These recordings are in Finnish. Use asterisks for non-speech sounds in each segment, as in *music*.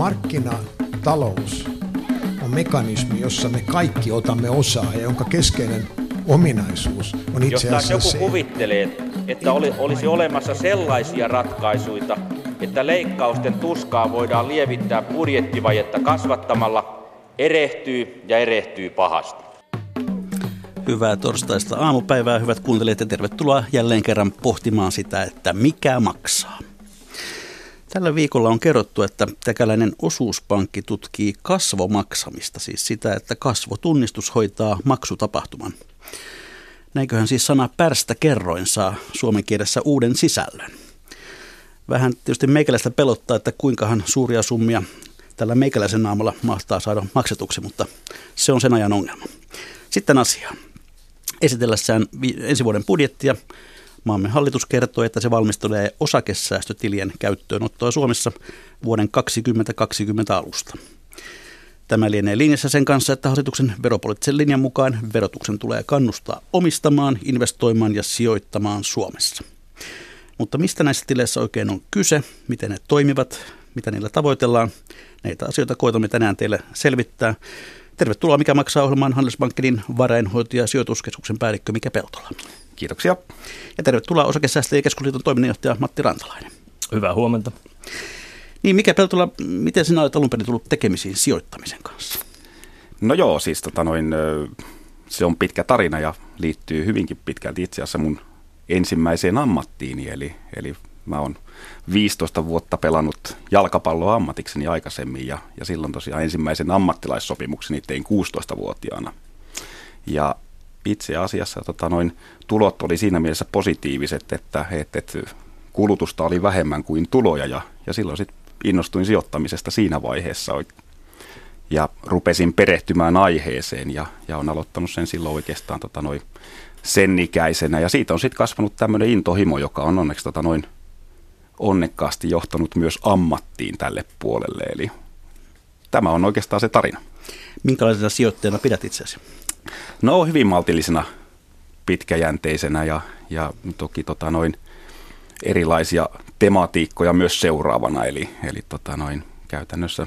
markkinatalous on mekanismi, jossa me kaikki otamme osaa ja jonka keskeinen ominaisuus on itse Jos asiassa joku se, kuvittelee, että oli, olisi olemassa sellaisia ratkaisuja, että leikkausten tuskaa voidaan lievittää budjettivajetta kasvattamalla, erehtyy ja erehtyy pahasti. Hyvää torstaista aamupäivää, hyvät kuuntelijat, ja tervetuloa jälleen kerran pohtimaan sitä, että mikä maksaa. Tällä viikolla on kerrottu, että täkäläinen osuuspankki tutkii kasvomaksamista, siis sitä, että kasvotunnistus hoitaa maksutapahtuman. Näinköhän siis sana pärstä kerroin saa suomen kielessä uuden sisällön. Vähän tietysti meikäläistä pelottaa, että kuinkahan suuria summia tällä meikäläisen naamalla mahtaa saada maksetuksi, mutta se on sen ajan ongelma. Sitten asiaan. Esitellessään ensi vuoden budjettia maamme hallitus kertoo, että se valmistelee osakesäästötilien käyttöönottoa Suomessa vuoden 2020 alusta. Tämä lienee linjassa sen kanssa, että hallituksen veropoliittisen linjan mukaan verotuksen tulee kannustaa omistamaan, investoimaan ja sijoittamaan Suomessa. Mutta mistä näissä tileissä oikein on kyse, miten ne toimivat, mitä niillä tavoitellaan, näitä asioita koitamme tänään teille selvittää. Tervetuloa Mikä maksaa ohjelmaan Handelsbankenin varainhoitaja ja sijoituskeskuksen päällikkö Mikä Peltola. Kiitoksia. Ja tervetuloa Osakesäästäjien keskusliiton toiminnanjohtaja Matti Rantalainen. Hyvää huomenta. Niin, mikä Peltola, miten sinä olet alun perin tullut tekemisiin sijoittamisen kanssa? No joo, siis tota noin, se on pitkä tarina ja liittyy hyvinkin pitkälti itse asiassa mun ensimmäiseen ammattiini. Eli, eli mä oon 15 vuotta pelannut jalkapalloa ammatikseni aikaisemmin ja, ja silloin tosiaan ensimmäisen ammattilaissopimukseni tein 16-vuotiaana. Ja itse asiassa tota noin, tulot oli siinä mielessä positiiviset, että, että, että kulutusta oli vähemmän kuin tuloja ja, ja silloin sitten innostuin sijoittamisesta siinä vaiheessa ja rupesin perehtymään aiheeseen ja, ja on aloittanut sen silloin oikeastaan tota noin sen ikäisenä ja siitä on sitten kasvanut tämmöinen intohimo, joka on onneksi tota noin onnekkaasti johtanut myös ammattiin tälle puolelle. Eli tämä on oikeastaan se tarina. Minkälaisena sijoittajana pidät itseäsi? No hyvin maltillisena, pitkäjänteisenä ja, ja toki tota noin erilaisia tematiikkoja myös seuraavana. Eli, eli tota noin, käytännössä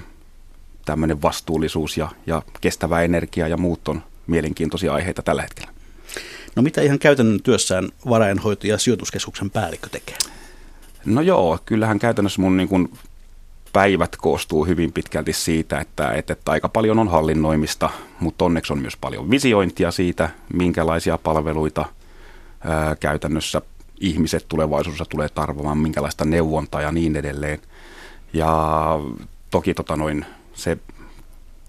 tämmöinen vastuullisuus ja, ja kestävä energia ja muut on mielenkiintoisia aiheita tällä hetkellä. No mitä ihan käytännön työssään varainhoito- ja sijoituskeskuksen päällikkö tekee? No joo, kyllähän käytännössä mun niin kuin päivät koostuu hyvin pitkälti siitä, että, että, että aika paljon on hallinnoimista, mutta onneksi on myös paljon visiointia siitä, minkälaisia palveluita ää, käytännössä ihmiset tulevaisuudessa tulee tarvomaan, minkälaista neuvontaa ja niin edelleen. Ja toki tota noin, se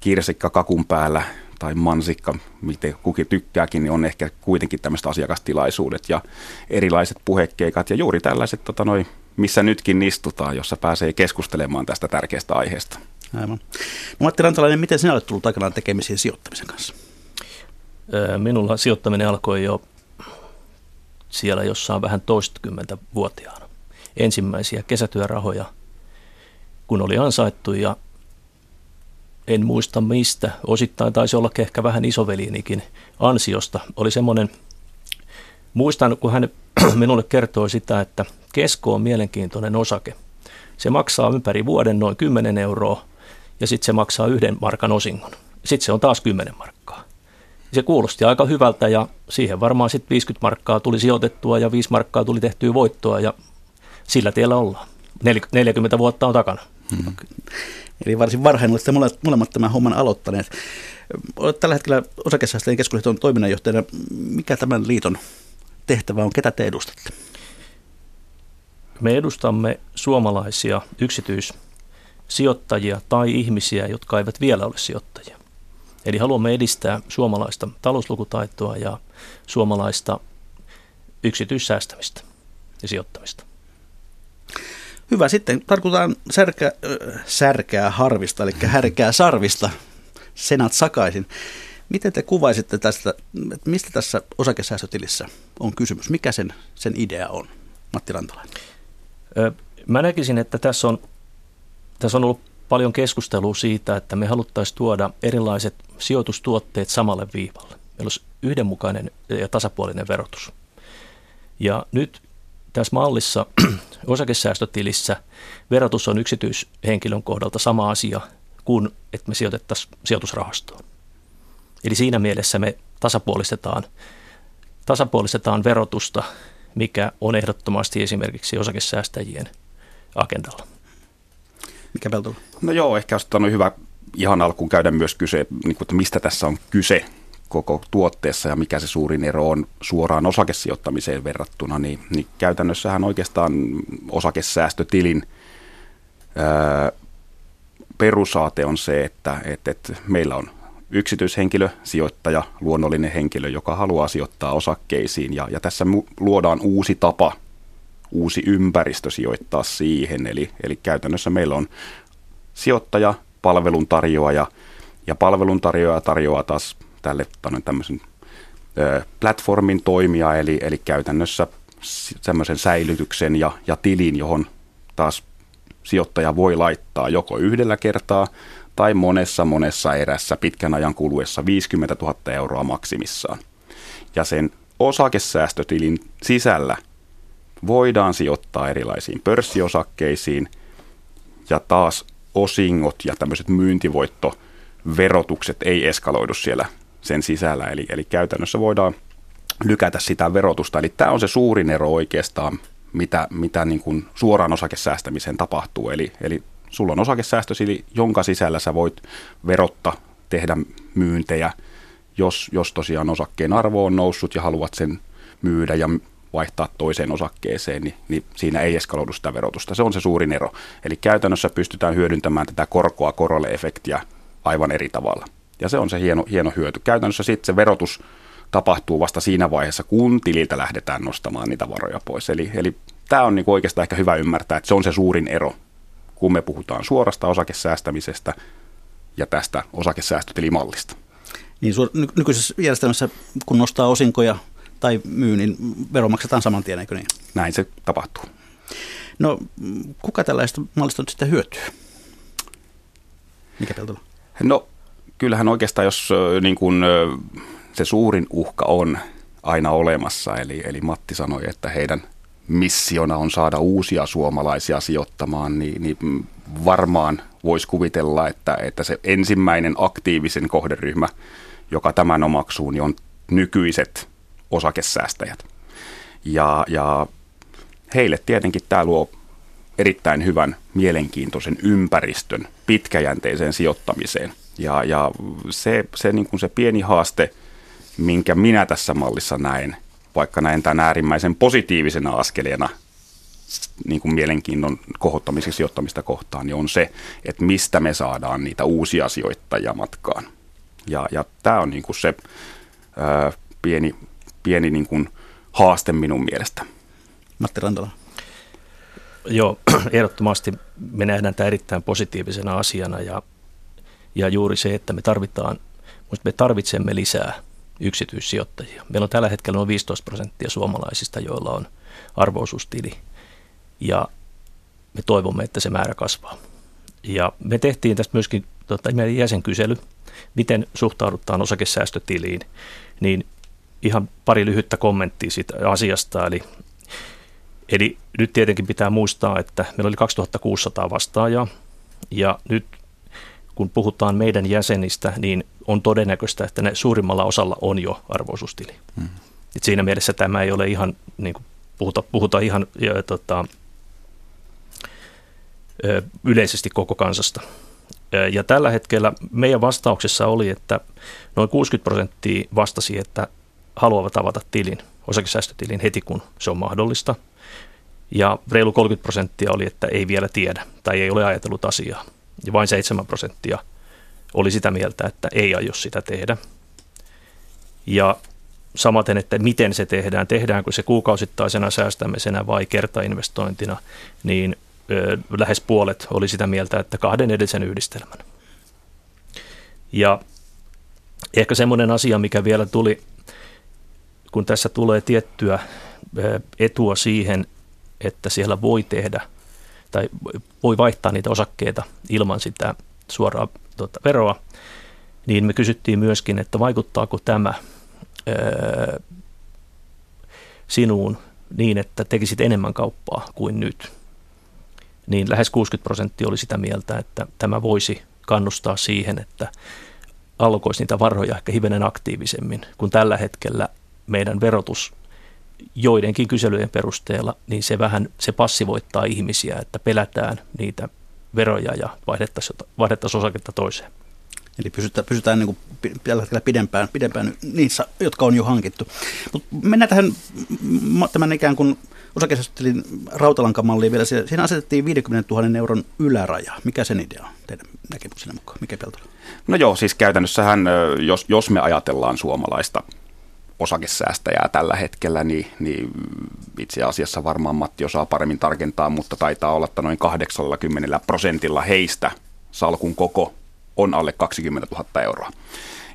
kirsikka kakun päällä tai mansikka, miten kukin tykkääkin, niin on ehkä kuitenkin tämmöiset asiakastilaisuudet ja erilaiset puhekeikat ja juuri tällaiset tota noin, missä nytkin istutaan, jossa pääsee keskustelemaan tästä tärkeästä aiheesta. Aivan. No Matti Rantalainen, miten sinä olet tullut aikanaan tekemisiin sijoittamisen kanssa? Minulla sijoittaminen alkoi jo siellä jossain vähän toistakymmentä vuotiaana. Ensimmäisiä kesätyörahoja, kun oli ansaittu ja en muista mistä, osittain taisi olla ehkä vähän isoveliinikin ansiosta. Oli semmoinen, muistan kun hän *clears throat* minulle kertoi sitä, että kesko on mielenkiintoinen osake. Se maksaa ympäri vuoden noin 10 euroa ja sitten se maksaa yhden markan osingon. Sitten se on taas 10 markkaa. Se kuulosti aika hyvältä ja siihen varmaan sitten 50 markkaa tuli sijoitettua ja 5 markkaa tuli tehtyä voittoa ja sillä tiellä ollaan. 40 vuotta on takana. Hmm. Eli varsin varhain olette molemmat tämän homman aloittaneet. Olet tällä hetkellä osakesäästäjien keskusliiton toiminnanjohtajana. Mikä tämän liiton tehtävä on? Ketä te edustatte? Me edustamme suomalaisia yksityissijoittajia tai ihmisiä, jotka eivät vielä ole sijoittajia. Eli haluamme edistää suomalaista talouslukutaitoa ja suomalaista yksityissäästämistä ja sijoittamista. Hyvä, sitten tarkoitaan särkä, särkää harvista, eli härkää sarvista, senat sakaisin. Miten te kuvaisitte tästä, että mistä tässä osakesäästötilissä on kysymys? Mikä sen, sen idea on, Matti Rantalainen? Mä näkisin, että tässä on, tässä on ollut paljon keskustelua siitä, että me haluttaisiin tuoda erilaiset sijoitustuotteet samalle viivalle. Meillä olisi yhdenmukainen ja tasapuolinen verotus. Ja nyt tässä mallissa *clears throat* osakesäästötilissä verotus on yksityishenkilön kohdalta sama asia kuin että me sijoitettaisiin sijoitusrahastoon. Eli siinä mielessä me tasapuolistetaan, tasapuolistetaan verotusta, mikä on ehdottomasti esimerkiksi osakesäästäjien agendalla. Mikä Peltola? No joo, ehkä olisi hyvä ihan alkuun käydä myös kyse, niin kuin, että mistä tässä on kyse koko tuotteessa ja mikä se suurin ero on suoraan osakesijoittamiseen verrattuna, niin, niin käytännössähän oikeastaan osakesäästötilin ää, perusaate on se, että, että, että meillä on yksityishenkilö, sijoittaja, luonnollinen henkilö, joka haluaa sijoittaa osakkeisiin ja, ja tässä luodaan uusi tapa, uusi ympäristö sijoittaa siihen. Eli, eli käytännössä meillä on sijoittaja, palveluntarjoaja ja palveluntarjoaja tarjoaa taas tälle tämmöisen platformin toimia, eli, eli käytännössä semmoisen säilytyksen ja, ja tilin, johon taas sijoittaja voi laittaa joko yhdellä kertaa tai monessa monessa erässä pitkän ajan kuluessa 50 000 euroa maksimissaan. Ja sen osakesäästötilin sisällä voidaan sijoittaa erilaisiin pörssiosakkeisiin ja taas osingot ja tämmöiset myyntivoittoverotukset ei eskaloidu siellä sen sisällä. Eli, eli käytännössä voidaan lykätä sitä verotusta. Eli tämä on se suurin ero oikeastaan, mitä, mitä niin kuin suoraan osakesäästämiseen tapahtuu. Eli, eli sulla on osakesäästösili, jonka sisällä sä voit verotta tehdä myyntejä, jos, jos tosiaan osakkeen arvo on noussut ja haluat sen myydä ja vaihtaa toiseen osakkeeseen, niin, niin siinä ei eskaloidu sitä verotusta. Se on se suurin ero. Eli käytännössä pystytään hyödyntämään tätä korkoa korolle efektiä aivan eri tavalla. Ja se on se hieno, hieno hyöty. Käytännössä sitten se verotus tapahtuu vasta siinä vaiheessa, kun tililtä lähdetään nostamaan niitä varoja pois. Eli, eli tämä on niin oikeastaan ehkä hyvä ymmärtää, että se on se suurin ero, kun me puhutaan suorasta osakesäästämisestä ja tästä osakesäästötilimallista. Niin nykyisessä järjestelmässä, kun nostaa osinkoja tai myy, niin vero maksetaan saman tien, eikö niin? Näin se tapahtuu. No, kuka tällaista mallista nyt sitten hyötyy? Mikä Peltola? No, kyllähän oikeastaan, jos niin kun, se suurin uhka on aina olemassa, eli, eli Matti sanoi, että heidän missiona on saada uusia suomalaisia sijoittamaan, niin, niin varmaan voisi kuvitella, että, että se ensimmäinen aktiivisen kohderyhmä, joka tämän omaksuu, niin on nykyiset osakesäästäjät. Ja, ja heille tietenkin tämä luo erittäin hyvän, mielenkiintoisen ympäristön pitkäjänteiseen sijoittamiseen. Ja, ja se, se, niin kuin se pieni haaste, minkä minä tässä mallissa näen, vaikka näen tämän äärimmäisen positiivisena askeleena niin kuin mielenkiinnon kohottamiseksi sijoittamista kohtaan, niin on se, että mistä me saadaan niitä uusia sijoittajia matkaan. Ja, ja tämä on niin kuin se ää, pieni, pieni niin kuin haaste minun mielestä. Matti Rantala. Joo, *clears throat* ehdottomasti me nähdään tämä erittäin positiivisena asiana ja, ja juuri se, että me tarvitaan, me tarvitsemme lisää yksityissijoittajia. Meillä on tällä hetkellä noin 15 prosenttia suomalaisista, joilla on arvoisuustili ja me toivomme, että se määrä kasvaa. Ja me tehtiin tästä myöskin tota, meidän jäsenkysely, miten suhtaudutaan osakesäästötiliin, niin ihan pari lyhyttä kommenttia siitä asiasta. Eli, eli nyt tietenkin pitää muistaa, että meillä oli 2600 vastaajaa ja nyt kun puhutaan meidän jäsenistä, niin on todennäköistä, että ne suurimmalla osalla on jo arvoisuustili. Hmm. Et siinä mielessä tämä ei ole ihan, niin kuin puhuta, puhuta ihan ja, tota, yleisesti koko kansasta. Ja tällä hetkellä meidän vastauksessa oli, että noin 60 prosenttia vastasi, että haluavat avata tilin, osakesäästötilin heti kun se on mahdollista. Ja reilu 30 prosenttia oli, että ei vielä tiedä tai ei ole ajatellut asiaa. Ja vain 7 prosenttia oli sitä mieltä, että ei aio sitä tehdä. Ja samaten, että miten se tehdään, tehdäänkö se kuukausittaisena säästämisenä vai kertainvestointina, niin ö, lähes puolet oli sitä mieltä, että kahden edellisen yhdistelmän. Ja ehkä semmoinen asia, mikä vielä tuli kun tässä tulee tiettyä etua siihen, että siellä voi tehdä tai voi vaihtaa niitä osakkeita ilman sitä suoraa tuota, veroa, niin me kysyttiin myöskin, että vaikuttaako tämä ää, sinuun niin, että tekisit enemmän kauppaa kuin nyt, niin lähes 60 prosenttia oli sitä mieltä, että tämä voisi kannustaa siihen, että alkoisi niitä varoja ehkä hivenen aktiivisemmin, kun tällä hetkellä meidän verotus joidenkin kyselyjen perusteella, niin se vähän se passivoittaa ihmisiä, että pelätään niitä veroja ja vaihdettaisiin, vaihdettaisiin osaketta toiseen. Eli pysytään, pysytään niin kuin tällä hetkellä pidempään, pidempään niissä, jotka on jo hankittu. Mutta mennään tähän tämän ikään kuin osakesäästötilin rautalankamalliin vielä. Siinä asetettiin 50 000 euron yläraja. Mikä sen idea on teidän näkemyksenne mukaan? Mikä Peltola? No joo, siis käytännössähän, jos, jos me ajatellaan suomalaista osakesäästäjää tällä hetkellä, niin, niin itse asiassa varmaan Matti osaa paremmin tarkentaa, mutta taitaa olla, että noin 80 prosentilla heistä salkun koko on alle 20 000 euroa.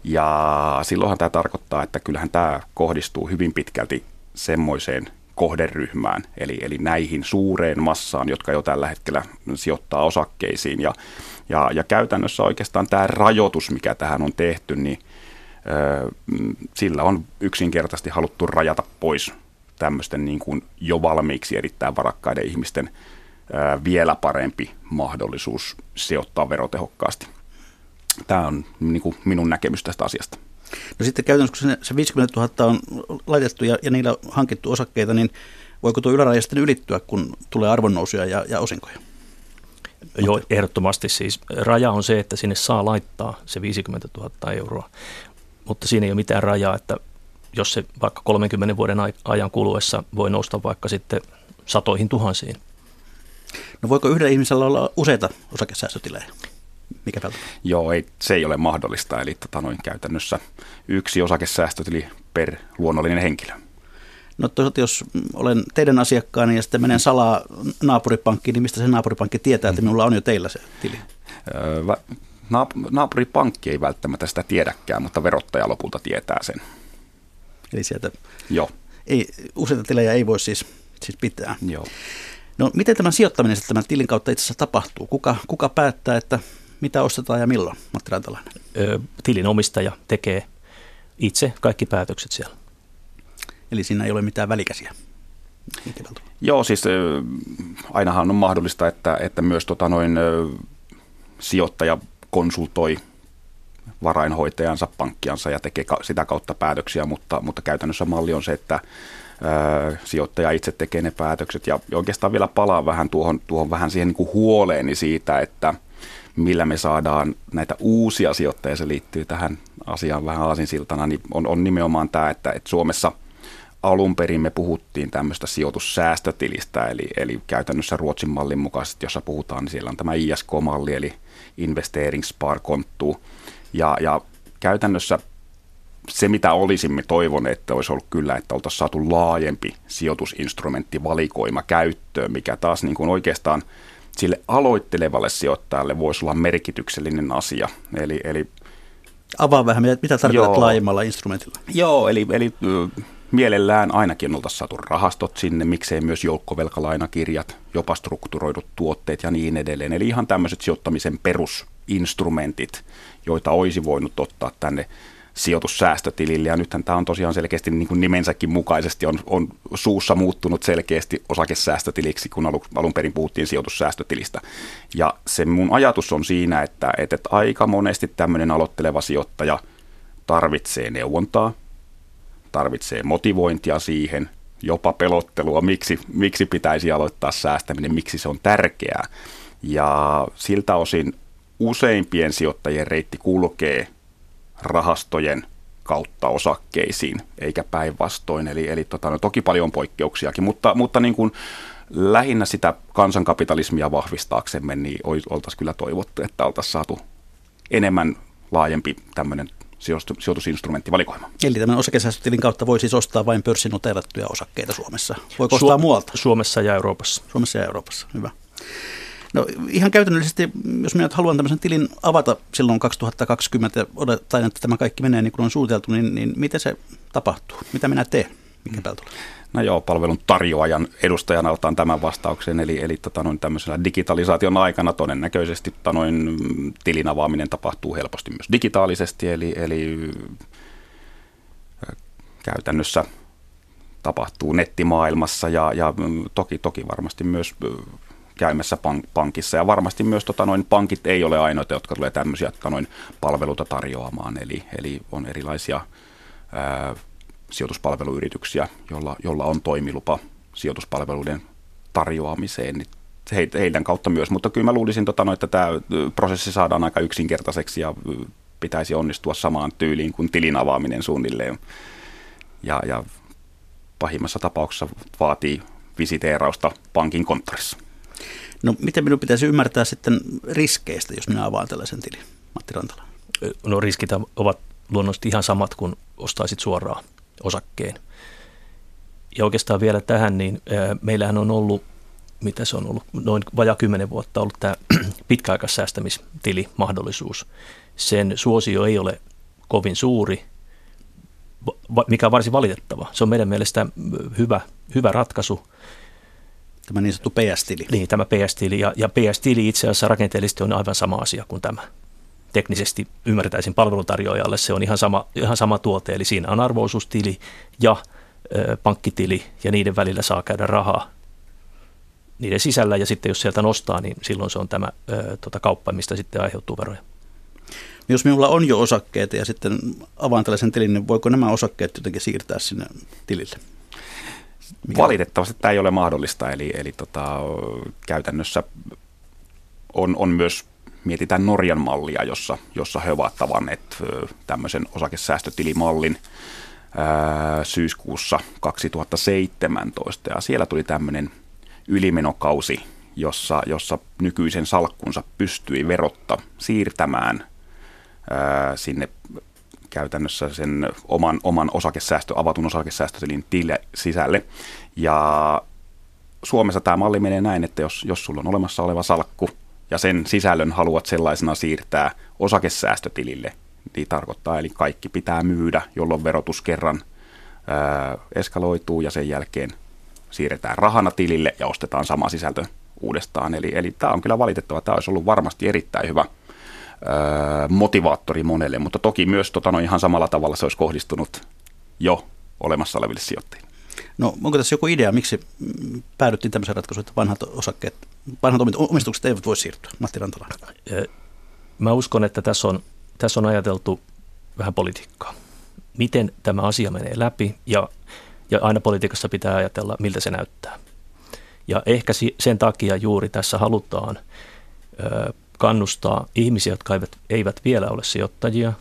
Ja silloinhan tämä tarkoittaa, että kyllähän tämä kohdistuu hyvin pitkälti semmoiseen kohderyhmään, eli, eli näihin suureen massaan, jotka jo tällä hetkellä sijoittaa osakkeisiin. Ja, ja, ja käytännössä oikeastaan tämä rajoitus, mikä tähän on tehty, niin sillä on yksinkertaisesti haluttu rajata pois tämmöisten niin kuin jo valmiiksi erittäin varakkaiden ihmisten vielä parempi mahdollisuus sijoittaa verotehokkaasti. Tämä on niin kuin minun näkemys tästä asiasta. No sitten käytännössä, kun se 50 000 on laitettu ja, ja niillä on hankittu osakkeita, niin voiko tuo yläraja sitten ylittyä, kun tulee arvonnousuja ja, ja osinkoja? Joo, ehdottomasti siis. Raja on se, että sinne saa laittaa se 50 000 euroa, mutta siinä ei ole mitään rajaa, että jos se vaikka 30 vuoden ajan kuluessa voi nousta vaikka sitten satoihin tuhansiin. No voiko yhdellä ihmisellä olla useita osakesäästötilejä? Mikä pelto? Joo, ei, se ei ole mahdollista. Eli tota, noin käytännössä yksi osakesäästötili per luonnollinen henkilö. No toisaalta jos olen teidän asiakkaani ja sitten menen salaa naapuripankkiin, niin mistä se naapuripankki tietää, että minulla on jo teillä se tili? Öö, naapuripankki ei välttämättä sitä tiedäkään, mutta verottaja lopulta tietää sen. Eli sieltä Joo. Ei, useita tilejä ei voi siis, siis pitää. Joo. No miten tämä sijoittaminen sitten tämän tilin kautta itse asiassa tapahtuu? Kuka, kuka päättää, että mitä ostetaan ja milloin, Matti Rantalainen? tilin omistaja tekee itse kaikki päätökset siellä. Eli siinä ei ole mitään välikäsiä. Joo, siis ainahan on mahdollista, että, että myös tota noin, sijoittaja konsultoi varainhoitajansa, pankkiansa ja tekee sitä kautta päätöksiä, mutta, mutta käytännössä malli on se, että ää, sijoittaja itse tekee ne päätökset. Ja oikeastaan vielä palaa vähän tuohon, tuohon vähän siihen niin kuin huoleeni siitä, että – millä me saadaan näitä uusia sijoittajia, se liittyy tähän asiaan vähän aasinsiltana, niin on, on nimenomaan tämä, että, että Suomessa alun perin me puhuttiin tämmöistä sijoitussäästötilistä, eli, eli käytännössä Ruotsin mallin mukaisesti, jossa puhutaan, niin siellä on tämä ISK-malli, eli Investering Sparkontu, ja, ja käytännössä se, mitä olisimme toivoneet, että olisi ollut kyllä, että oltaisiin saatu laajempi sijoitusinstrumenttivalikoima käyttöön, mikä taas niin kuin oikeastaan – sille aloittelevalle sijoittajalle voisi olla merkityksellinen asia. Eli, eli Avaa vähän, mitä, mitä tarkoitat joo, laajemmalla instrumentilla? Joo, eli, eli mielellään ainakin oltaisiin saatu rahastot sinne, miksei myös joukkovelkalainakirjat, jopa strukturoidut tuotteet ja niin edelleen. Eli ihan tämmöiset sijoittamisen perusinstrumentit, joita olisi voinut ottaa tänne sijoitussäästötilille. Ja nythän tämä on tosiaan selkeästi niin kuin nimensäkin mukaisesti on, on suussa muuttunut selkeästi osakesäästötiliksi, kun alun, alun perin puhuttiin sijoitussäästötilistä. Ja se mun ajatus on siinä, että, että aika monesti tämmöinen aloitteleva sijoittaja tarvitsee neuvontaa, tarvitsee motivointia siihen, jopa pelottelua, miksi, miksi pitäisi aloittaa säästäminen, miksi se on tärkeää. Ja siltä osin useimpien sijoittajien reitti kulkee rahastojen kautta osakkeisiin, eikä päinvastoin. Eli, eli tota, no, toki paljon poikkeuksiakin, mutta, mutta niin kuin lähinnä sitä kansankapitalismia vahvistaaksemme, niin oltaisiin kyllä toivottu, että oltaisiin saatu enemmän laajempi tämmöinen sijoitusinstrumenttivalikoima. Eli tämän osakesäästötilin kautta voi siis ostaa vain pörssinoteerattuja osakkeita Suomessa. Voi ostaa Su- muualta? Suomessa ja Euroopassa. Suomessa ja Euroopassa, hyvä. No ihan käytännöllisesti, jos minä haluan tämmöisen tilin avata silloin 2020 odottaen, että tämä kaikki menee niin kuin on suunniteltu, niin, niin miten se tapahtuu? Mitä minä teen? Mikä mm. No joo, palvelun tarjoajan edustajana otan tämän vastauksen, eli, eli tota noin tämmöisellä digitalisaation aikana todennäköisesti tota noin, tilin avaaminen tapahtuu helposti myös digitaalisesti, eli, eli käytännössä tapahtuu nettimaailmassa ja, ja mm, toki, toki varmasti myös käymässä pank- pankissa. Ja varmasti myös tota, noin, pankit ei ole ainoita, jotka tulee tämmöisiä tota, noin, palveluita tarjoamaan. Eli, eli on erilaisia ää, sijoituspalveluyrityksiä, jolla, jolla on toimilupa sijoituspalveluiden tarjoamiseen. Niin he, heidän kautta myös, mutta kyllä mä luulisin, tota, no, että tämä prosessi saadaan aika yksinkertaiseksi ja pitäisi onnistua samaan tyyliin kuin tilin avaaminen suunnilleen. Ja, ja pahimmassa tapauksessa vaatii visiteerausta pankin konttorissa. No miten minun pitäisi ymmärtää sitten riskeistä, jos minä avaan tällaisen tilin, Matti Rantala? No riskit ovat luonnollisesti ihan samat kuin ostaisit suoraan osakkeen. Ja oikeastaan vielä tähän, niin meillähän on ollut, mitä se on ollut, noin vajaa kymmenen vuotta ollut tämä *clears throat* pitkäaikaissäästämistili mahdollisuus. Sen suosio ei ole kovin suuri, mikä on varsin valitettava. Se on meidän mielestä hyvä, hyvä ratkaisu. Tämä niin sanottu PS-tili. Niin, tämä PS-tili. Ja, ja PS-tili itse asiassa rakenteellisesti on aivan sama asia kuin tämä. Teknisesti ymmärtäisin palveluntarjoajalle, se on ihan sama, ihan sama tuote. Eli siinä on arvoisuustili ja ö, pankkitili ja niiden välillä saa käydä rahaa niiden sisällä. Ja sitten jos sieltä nostaa, niin silloin se on tämä ö, tota kauppa, mistä sitten aiheutuu veroja. Jos minulla on jo osakkeita ja sitten avaan tällaisen tilin, niin voiko nämä osakkeet jotenkin siirtää sinne tilille? Mikä? Valitettavasti tämä ei ole mahdollista, eli, eli tota, käytännössä on, on myös, mietitään Norjan mallia, jossa, jossa he ovat tavanneet tämmöisen osakesäästötilimallin ää, syyskuussa 2017, ja siellä tuli tämmöinen ylimenokausi, jossa, jossa nykyisen salkkunsa pystyi verotta siirtämään ää, sinne käytännössä sen oman, oman osakesäästö, avatun osakesäästötilin tile sisälle. Ja Suomessa tämä malli menee näin, että jos, jos sulla on olemassa oleva salkku ja sen sisällön haluat sellaisena siirtää osakesäästötilille, niin tarkoittaa, eli kaikki pitää myydä, jolloin verotus kerran ää, eskaloituu ja sen jälkeen siirretään rahana tilille ja ostetaan sama sisältö uudestaan. Eli, eli tämä on kyllä valitettava. Tämä olisi ollut varmasti erittäin hyvä – motivaattori monelle, mutta toki myös tota, no, ihan samalla tavalla se olisi kohdistunut jo olemassa oleville sijoittajille. No onko tässä joku idea, miksi päädyttiin tämmöiseen ratkaisuun, että vanhat osakkeet, vanhat omistukset eivät voi siirtyä? Matti Rantala. Mä uskon, että tässä on, tässä on ajateltu vähän politiikkaa. Miten tämä asia menee läpi ja, ja aina politiikassa pitää ajatella, miltä se näyttää. Ja ehkä sen takia juuri tässä halutaan kannustaa ihmisiä, jotka eivät, eivät vielä ole sijoittajia,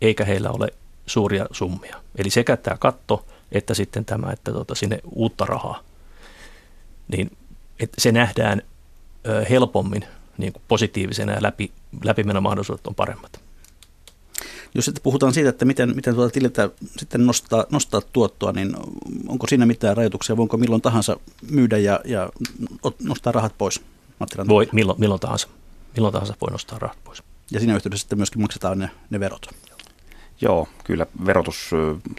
eikä heillä ole suuria summia. Eli sekä tämä katto, että sitten tämä, että tuota, sinne uutta rahaa, niin että se nähdään ö, helpommin niin kuin positiivisena ja läpi, läpimenomahdollisuudet on paremmat. Jos sitten puhutaan siitä, että miten, miten tuota tililtä sitten nostaa, nostaa tuottoa, niin onko siinä mitään rajoituksia? Voinko milloin tahansa myydä ja, ja nostaa rahat pois? Matti Voi milloin, milloin tahansa milloin tahansa voi nostaa rahat pois. Ja siinä yhteydessä sitten myöskin maksetaan ne, ne verot. Joo, kyllä verotus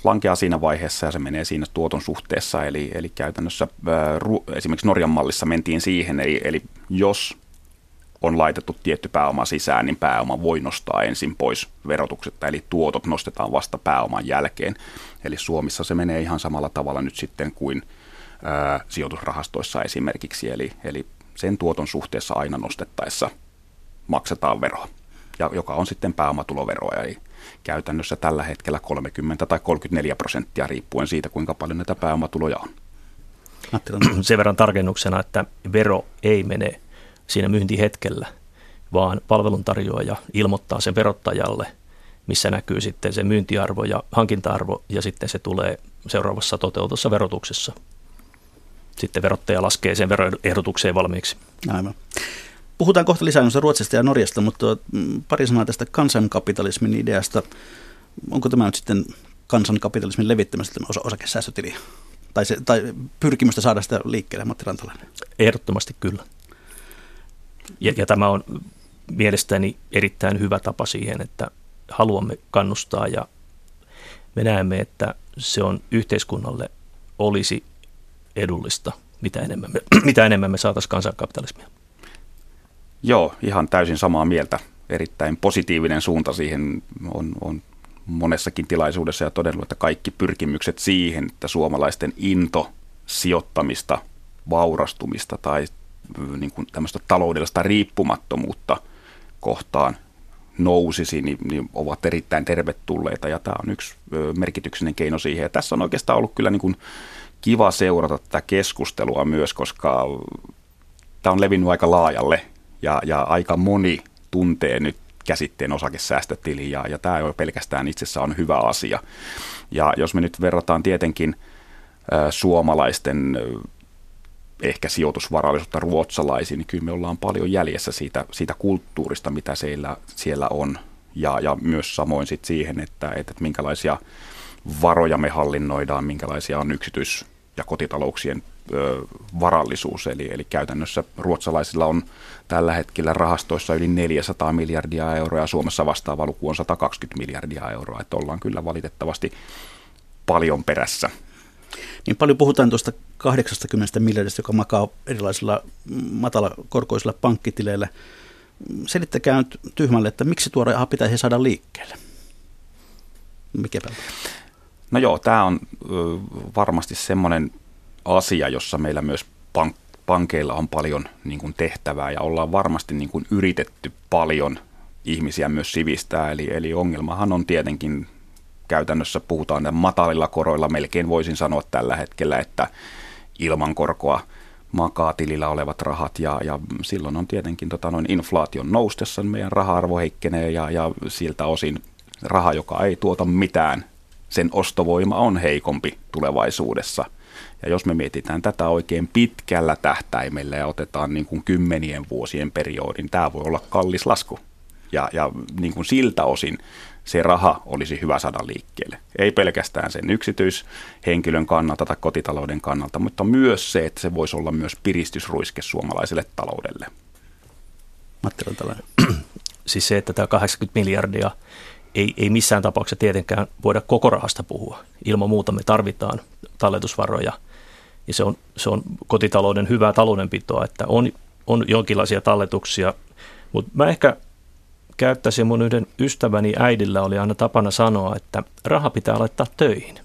lankeaa siinä vaiheessa ja se menee siinä tuoton suhteessa. Eli, eli käytännössä esimerkiksi Norjan mallissa mentiin siihen, eli, eli jos on laitettu tietty pääoma sisään, niin pääoma voi nostaa ensin pois verotuksetta, eli tuotot nostetaan vasta pääoman jälkeen. Eli Suomessa se menee ihan samalla tavalla nyt sitten kuin ää, sijoitusrahastoissa esimerkiksi, eli, eli sen tuoton suhteessa aina nostettaessa maksetaan veroa, ja joka on sitten pääomatuloveroa. Eli käytännössä tällä hetkellä 30 tai 34 prosenttia riippuen siitä, kuinka paljon näitä pääomatuloja on. Sen verran tarkennuksena, että vero ei mene siinä myyntihetkellä, vaan palveluntarjoaja ilmoittaa sen verottajalle, missä näkyy sitten se myyntiarvo ja hankinta-arvo, ja sitten se tulee seuraavassa toteutussa verotuksessa. Sitten verottaja laskee sen veroehdotukseen valmiiksi. Aivan. Puhutaan kohta lisää Ruotsista ja Norjasta, mutta mm, pari sanaa tästä kansankapitalismin ideasta. Onko tämä nyt sitten kansankapitalismin levittämistä osa- osakesäästötiliä? Tai, se, tai pyrkimystä saada sitä liikkeelle, Matti Rantalainen? Ehdottomasti kyllä. Ja, ja tämä on mielestäni erittäin hyvä tapa siihen, että haluamme kannustaa ja me näemme, että se on yhteiskunnalle olisi edullista, mitä enemmän me, *clears throat* mitä enemmän me saataisiin kansankapitalismia. Joo, ihan täysin samaa mieltä. Erittäin positiivinen suunta siihen on, on monessakin tilaisuudessa ja todennut, että kaikki pyrkimykset siihen, että suomalaisten into sijoittamista, vaurastumista tai niin kuin tämmöistä taloudellista riippumattomuutta kohtaan nousisi, niin, niin ovat erittäin tervetulleita ja tämä on yksi merkityksinen keino siihen. Ja tässä on oikeastaan ollut kyllä niin kuin kiva seurata tätä keskustelua myös, koska tämä on levinnyt aika laajalle ja, ja aika moni tuntee nyt käsitteen osakesäästötili ja, ja tämä jo pelkästään itsessään on hyvä asia. Ja jos me nyt verrataan tietenkin suomalaisten ehkä sijoitusvarallisuutta ruotsalaisiin, niin kyllä me ollaan paljon jäljessä siitä, siitä kulttuurista, mitä siellä, siellä on. Ja, ja myös samoin sit siihen, että, että minkälaisia varoja me hallinnoidaan, minkälaisia on yksityis- ja kotitalouksien varallisuus. Eli, eli käytännössä ruotsalaisilla on tällä hetkellä rahastoissa yli 400 miljardia euroa ja Suomessa vastaava luku on 120 miljardia euroa. Että ollaan kyllä valitettavasti paljon perässä. Niin paljon puhutaan tuosta 80 miljardista, joka makaa erilaisilla matalakorkoisilla pankkitileillä. Selittäkää nyt tyhmälle, että miksi tuo raha pitäisi saada liikkeelle? Mikä No joo, tämä on varmasti semmoinen asia, jossa meillä myös pank- pankeilla on paljon niin kuin tehtävää ja ollaan varmasti niin kuin yritetty paljon ihmisiä myös sivistää. Eli, eli ongelmahan on tietenkin käytännössä puhutaan matalilla koroilla, melkein voisin sanoa tällä hetkellä, että ilman korkoa makaa tilillä olevat rahat ja, ja silloin on tietenkin tota, noin inflaation noustessa meidän raha-arvo heikkenee ja, ja siltä osin raha, joka ei tuota mitään, sen ostovoima on heikompi tulevaisuudessa. Ja jos me mietitään tätä oikein pitkällä tähtäimellä ja otetaan niin kuin kymmenien vuosien periodin, tämä voi olla kallis lasku. Ja, ja niin kuin siltä osin se raha olisi hyvä saada liikkeelle. Ei pelkästään sen yksityishenkilön kannalta tai kotitalouden kannalta, mutta myös se, että se voisi olla myös piristysruiske suomalaiselle taloudelle. Matti Rantalainen. *clears throat* Siis se, että tämä 80 miljardia ei, ei missään tapauksessa tietenkään voida koko rahasta puhua. Ilman muuta me tarvitaan talletusvaroja ja se on, se on kotitalouden hyvää taloudenpitoa, että on, on jonkinlaisia talletuksia, mutta mä ehkä käyttäisin mun yhden ystäväni äidillä oli aina tapana sanoa, että raha pitää laittaa töihin.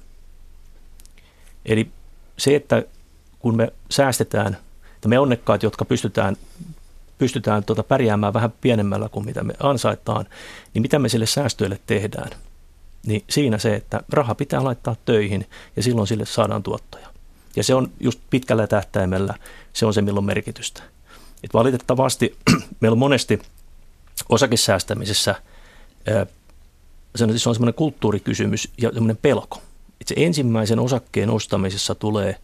Eli se, että kun me säästetään, että me onnekkaat, jotka pystytään, pystytään tuota pärjäämään vähän pienemmällä kuin mitä me ansaitaan, niin mitä me sille säästöille tehdään? Niin siinä se, että raha pitää laittaa töihin ja silloin sille saadaan tuottoja. Ja se on just pitkällä tähtäimellä, se on se, milloin merkitystä. Et valitettavasti *clears throat* meillä on monesti – osakesäästämisessä se on semmoinen kulttuurikysymys ja semmoinen pelko. Että se ensimmäisen osakkeen ostamisessa tulee,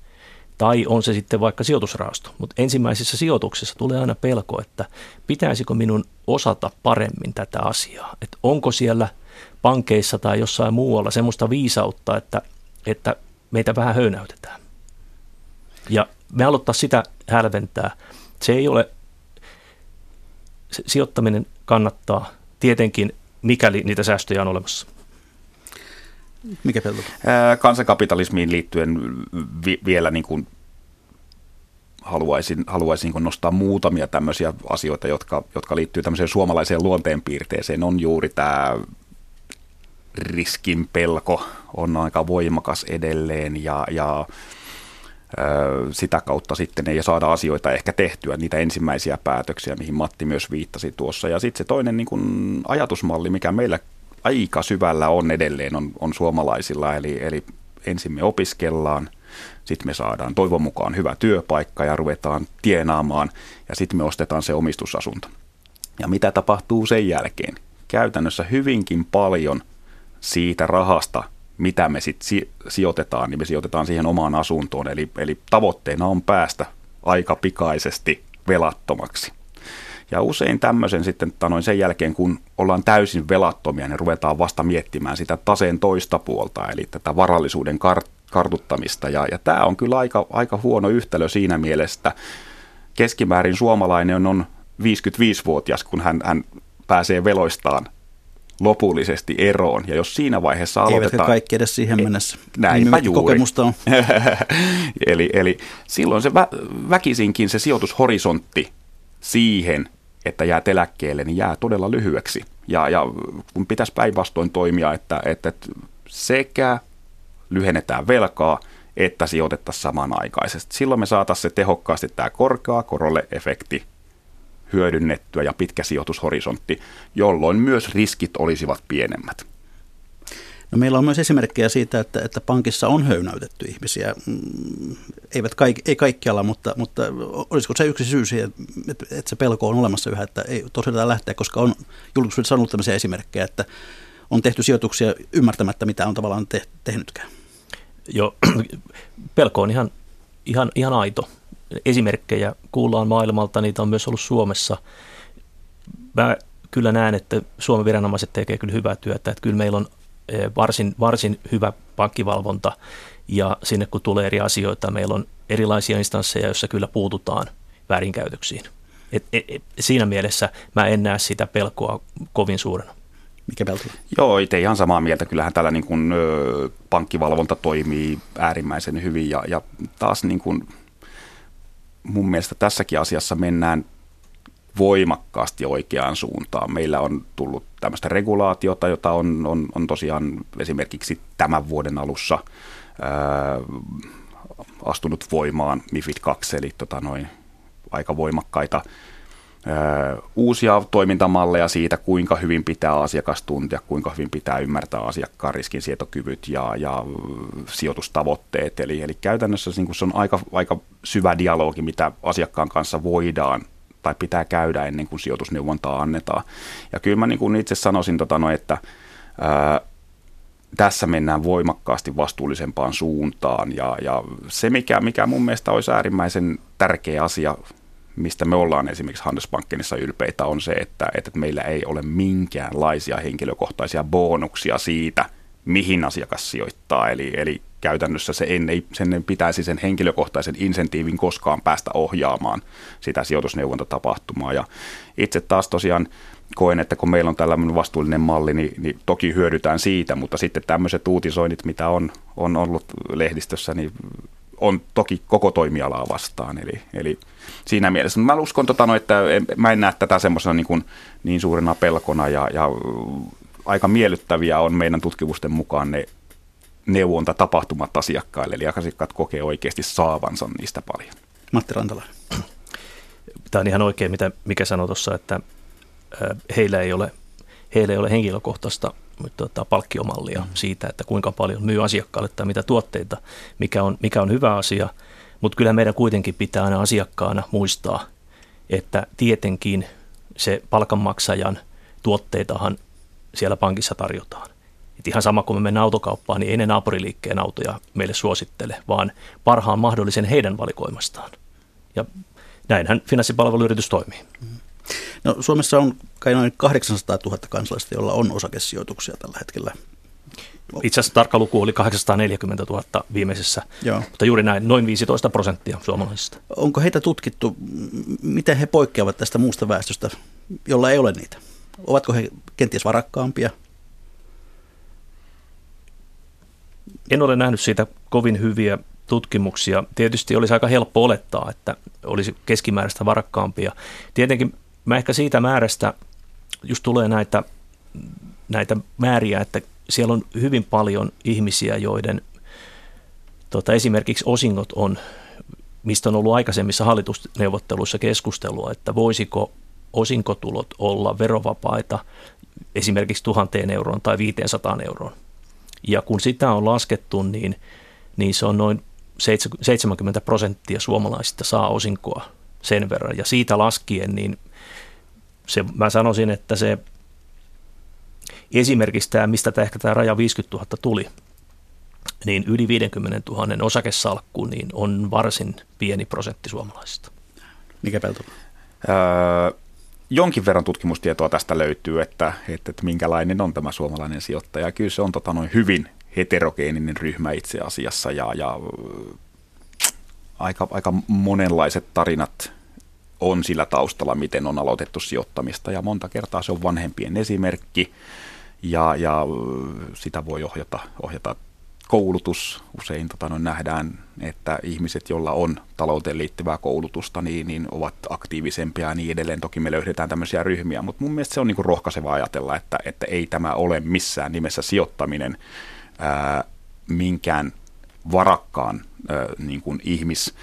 tai on se sitten vaikka sijoitusrahasto, mutta ensimmäisessä sijoituksessa tulee aina pelko, että pitäisikö minun osata paremmin tätä asiaa. Että onko siellä pankeissa tai jossain muualla semmoista viisautta, että, että meitä vähän höynäytetään. Ja me aloittaa sitä hälventää. Se ei ole, se sijoittaminen kannattaa tietenkin, mikäli niitä säästöjä on olemassa. Mikä pelto? Kansankapitalismiin liittyen vi- vielä niin kuin haluaisin, haluaisin niin nostaa muutamia tämmöisiä asioita, jotka, jotka liittyy tämmöiseen suomalaiseen luonteenpiirteeseen. On juuri tämä riskin pelko on aika voimakas edelleen ja, ja sitä kautta sitten ei saada asioita ehkä tehtyä, niitä ensimmäisiä päätöksiä, mihin Matti myös viittasi tuossa. Ja sitten se toinen niin kun ajatusmalli, mikä meillä aika syvällä on edelleen, on, on suomalaisilla, eli, eli ensin me opiskellaan, sitten me saadaan toivon mukaan hyvä työpaikka ja ruvetaan tienaamaan, ja sitten me ostetaan se omistusasunto. Ja mitä tapahtuu sen jälkeen? Käytännössä hyvinkin paljon siitä rahasta, mitä me sitten sijoitetaan, niin me sijoitetaan siihen omaan asuntoon. Eli, eli tavoitteena on päästä aika pikaisesti velattomaksi. Ja usein tämmöisen sitten noin sen jälkeen, kun ollaan täysin velattomia, niin ruvetaan vasta miettimään sitä taseen toista puolta, eli tätä varallisuuden kart- kartuttamista. Ja, ja tämä on kyllä aika, aika huono yhtälö siinä mielessä, keskimäärin suomalainen on 55-vuotias, kun hän, hän pääsee veloistaan lopullisesti eroon. Ja jos siinä vaiheessa aloitetaan... Eivätkä kaikki edes siihen mennessä. Näinpä juuri. Kokemusta on. *laughs* eli, eli silloin se vä- väkisinkin se sijoitushorisontti siihen, että jää eläkkeelle, niin jää todella lyhyeksi. Ja, ja kun pitäisi päinvastoin toimia, että, että sekä lyhennetään velkaa, että sijoitettaisiin samanaikaisesti. Silloin me saataisiin se tehokkaasti tämä korkea korolle efekti hyödynnettyä ja pitkä sijoitushorisontti, jolloin myös riskit olisivat pienemmät. No meillä on myös esimerkkejä siitä, että, että pankissa on höynäytetty ihmisiä. Mm, eivät kaik, ei kaikkialla, mutta, mutta olisiko se yksi syy siihen, että, että se pelko on olemassa yhä, että ei tosiaan lähteä, koska on julkisuudessa sanonut tämmöisiä esimerkkejä, että on tehty sijoituksia ymmärtämättä, mitä on tavallaan te, tehnytkään. Joo, *clears throat* pelko on ihan, ihan, ihan aito. Esimerkkejä kuullaan maailmalta, niitä on myös ollut Suomessa. Mä kyllä näen, että Suomen viranomaiset tekee kyllä hyvää työtä, että kyllä meillä on Eh, varsin, varsin hyvä pankkivalvonta ja sinne kun tulee eri asioita, meillä on erilaisia instansseja, joissa kyllä puututaan väärinkäytöksiin. Et, et, et, siinä mielessä mä en näe sitä pelkoa kovin suurena. Mikä pelko? Joo, itse ihan samaa mieltä. Kyllähän tällä niin kuin, ö, pankkivalvonta toimii äärimmäisen hyvin ja, ja taas niin kuin, mun mielestä tässäkin asiassa mennään voimakkaasti oikeaan suuntaan. Meillä on tullut tämmöistä regulaatiota, jota on, on, on tosiaan esimerkiksi tämän vuoden alussa ää, astunut voimaan MIFID 2, eli tota noin, aika voimakkaita uusia toimintamalleja siitä, kuinka hyvin pitää asiakas tuntea, kuinka hyvin pitää ymmärtää asiakkaan riskinsietokyvyt ja, ja sijoitustavoitteet. Eli, eli käytännössä niin se on aika, aika syvä dialogi, mitä asiakkaan kanssa voidaan tai pitää käydä ennen kuin sijoitusneuvontaa annetaan. Ja kyllä mä niin kuin itse sanoisin, tota, no, että ää, tässä mennään voimakkaasti vastuullisempaan suuntaan. Ja, ja se, mikä, mikä mun mielestä olisi äärimmäisen tärkeä asia, mistä me ollaan esimerkiksi Handelsbankenissa ylpeitä, on se, että, että meillä ei ole minkäänlaisia henkilökohtaisia bonuksia siitä, mihin asiakas sijoittaa. Eli, eli käytännössä se ei, sen pitäisi sen henkilökohtaisen insentiivin koskaan päästä ohjaamaan sitä sijoitusneuvontatapahtumaa. Ja itse taas tosiaan koen, että kun meillä on tällainen vastuullinen malli, niin, niin toki hyödytään siitä, mutta sitten tämmöiset uutisoinnit, mitä on, on ollut lehdistössä, niin on toki koko toimialaa vastaan. Eli, eli siinä mielessä. Mä uskon, tota, no, että mä en näe tätä semmoisena niin, niin suurena pelkona ja, ja aika miellyttäviä on meidän tutkimusten mukaan ne neuvontatapahtumat asiakkaille, eli asiakkaat kokee oikeasti saavansa niistä paljon. Matti Rantala. Tämä on ihan oikein, mitä mikä sanoi tuossa, että heillä ei ole, heillä ei ole henkilökohtaista tuota, palkkiomallia mm. siitä, että kuinka paljon myy asiakkaalle tai mitä tuotteita, mikä on, mikä on hyvä asia. Mutta kyllä meidän kuitenkin pitää aina asiakkaana muistaa, että tietenkin se palkanmaksajan tuotteitahan siellä pankissa tarjotaan. Et ihan sama kuin me mennään autokauppaan, niin ei ne naapuriliikkeen autoja meille suosittele, vaan parhaan mahdollisen heidän valikoimastaan. Ja näinhän finanssipalveluyritys toimii. No, Suomessa on kai noin 800 000 kansalaista, joilla on osakesijoituksia tällä hetkellä. Itse asiassa tarkka luku oli 840 000 viimeisessä, Joo. mutta juuri näin, noin 15 prosenttia suomalaisista. Onko heitä tutkittu, miten he poikkeavat tästä muusta väestöstä, jolla ei ole niitä? Ovatko he kenties varakkaampia? En ole nähnyt siitä kovin hyviä tutkimuksia. Tietysti olisi aika helppo olettaa, että olisi keskimääräistä varakkaampia. Tietenkin mä ehkä siitä määrästä, just tulee näitä, näitä määriä, että siellä on hyvin paljon ihmisiä, joiden tota, esimerkiksi osingot on, mistä on ollut aikaisemmissa hallitusneuvotteluissa keskustelua, että voisiko osinkotulot olla verovapaita esimerkiksi tuhanteen euroon tai 500 euroon. Ja kun sitä on laskettu, niin, niin se on noin 70 prosenttia suomalaisista saa osinkoa sen verran. Ja siitä laskien, niin se, mä sanoisin, että se esimerkiksi tämä, mistä tämä ehkä tämä raja 50 000 tuli, niin yli 50 000 osakesalkku niin on varsin pieni prosentti suomalaisista. Mikä pelto? Öö, jonkin verran tutkimustietoa tästä löytyy, että, että, että minkälainen on tämä suomalainen sijoittaja. Kyllä se on tota, noin hyvin heterogeeninen ryhmä itse asiassa ja, ja aika, aika monenlaiset tarinat on sillä taustalla, miten on aloitettu sijoittamista ja monta kertaa se on vanhempien esimerkki ja, ja sitä voi ohjata, ohjata koulutus. Usein tota, no, nähdään, että ihmiset, joilla on talouteen liittyvää koulutusta, niin, niin ovat aktiivisempia ja niin edelleen. Toki me löydetään tämmöisiä ryhmiä, mutta mun mielestä se on niin kuin rohkaiseva ajatella, että, että ei tämä ole missään nimessä sijoittaminen ää, minkään varakkaan ää, niin kuin ihmis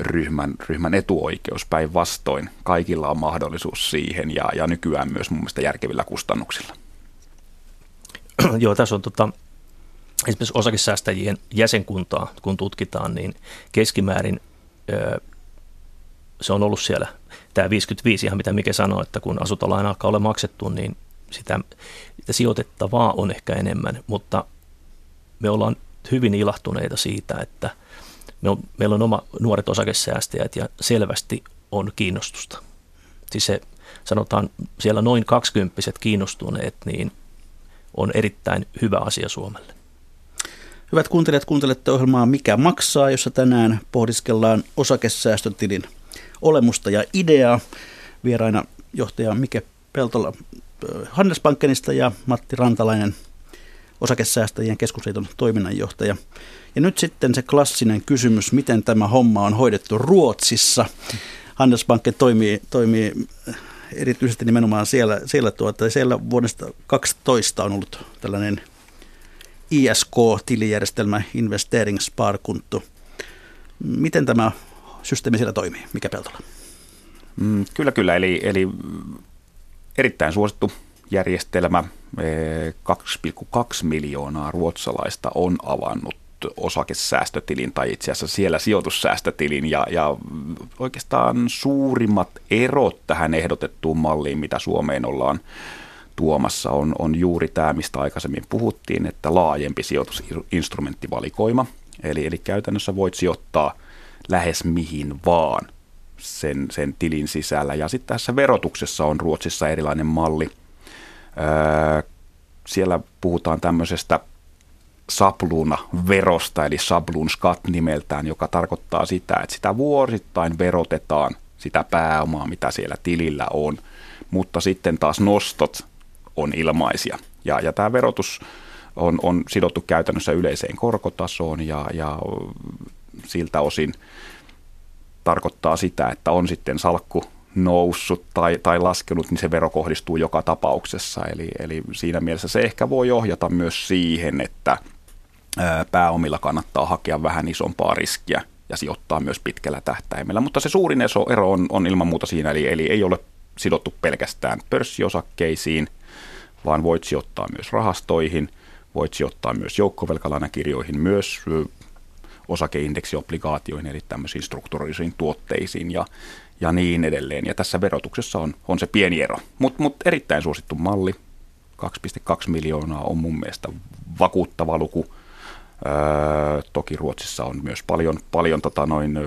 ryhmän, ryhmän etuoikeus päinvastoin. Kaikilla on mahdollisuus siihen ja, ja nykyään myös mun mielestä järkevillä kustannuksilla. *clears throat* Joo, tässä on tota, esimerkiksi osakesäästäjien jäsenkuntaa, kun tutkitaan, niin keskimäärin se on ollut siellä tämä 55, ihan mitä Mike sanoi, että kun asuntolaina alkaa olla maksettu, niin sitä, sitä sijoitettavaa on ehkä enemmän, mutta me ollaan hyvin ilahtuneita siitä, että me on, meillä on oma nuoret osakesäästäjät ja selvästi on kiinnostusta. Siis se, sanotaan siellä noin kaksikymppiset kiinnostuneet, niin on erittäin hyvä asia Suomelle. Hyvät kuuntelijat, kuuntelette ohjelmaa Mikä maksaa, jossa tänään pohdiskellaan osakesäästötilin olemusta ja ideaa. Vieraina johtaja Mike Peltola äh, Handelsbankenista ja Matti Rantalainen osakesäästäjien keskusliiton toiminnanjohtaja. Ja nyt sitten se klassinen kysymys, miten tämä homma on hoidettu Ruotsissa. Handelsbanken toimii, toimii erityisesti nimenomaan siellä, siellä, tuota, siellä vuodesta 2012 on ollut tällainen ISK-tilijärjestelmä, Investering Sparkonto. Miten tämä systeemi siellä toimii? Mikä Peltola? Mm, kyllä, kyllä. Eli, eli erittäin suosittu järjestelmä. 2,2 miljoonaa ruotsalaista on avannut osakesäästötilin tai itse asiassa siellä sijoitussäästötilin ja, ja oikeastaan suurimmat erot tähän ehdotettuun malliin, mitä Suomeen ollaan tuomassa, on, on juuri tämä, mistä aikaisemmin puhuttiin, että laajempi sijoitusinstrumenttivalikoima. Eli, eli käytännössä voit sijoittaa lähes mihin vaan sen, sen tilin sisällä. Ja sitten tässä verotuksessa on Ruotsissa erilainen malli. Öö, siellä puhutaan tämmöisestä sapluna verosta, eli sablunskat nimeltään, joka tarkoittaa sitä, että sitä vuosittain verotetaan sitä pääomaa, mitä siellä tilillä on, mutta sitten taas nostot on ilmaisia. Ja, ja tämä verotus on, on sidottu käytännössä yleiseen korkotasoon ja, ja siltä osin tarkoittaa sitä, että on sitten salkku noussut tai, tai laskenut, niin se vero kohdistuu joka tapauksessa. Eli, eli siinä mielessä se ehkä voi ohjata myös siihen, että pääomilla kannattaa hakea vähän isompaa riskiä ja sijoittaa myös pitkällä tähtäimellä. Mutta se suurin ero on, on ilman muuta siinä, eli, eli ei ole sidottu pelkästään pörssiosakkeisiin, vaan voit sijoittaa myös rahastoihin, voit sijoittaa myös joukkovelkalainakirjoihin, myös osakeindeksi-obligaatioihin, eli tämmöisiin strukturaalisiin tuotteisiin ja, ja niin edelleen. Ja tässä verotuksessa on, on se pieni ero, mutta mut erittäin suosittu malli. 2,2 miljoonaa on mun mielestä vakuuttava luku. Öö, toki Ruotsissa on myös paljon, paljon tota noin,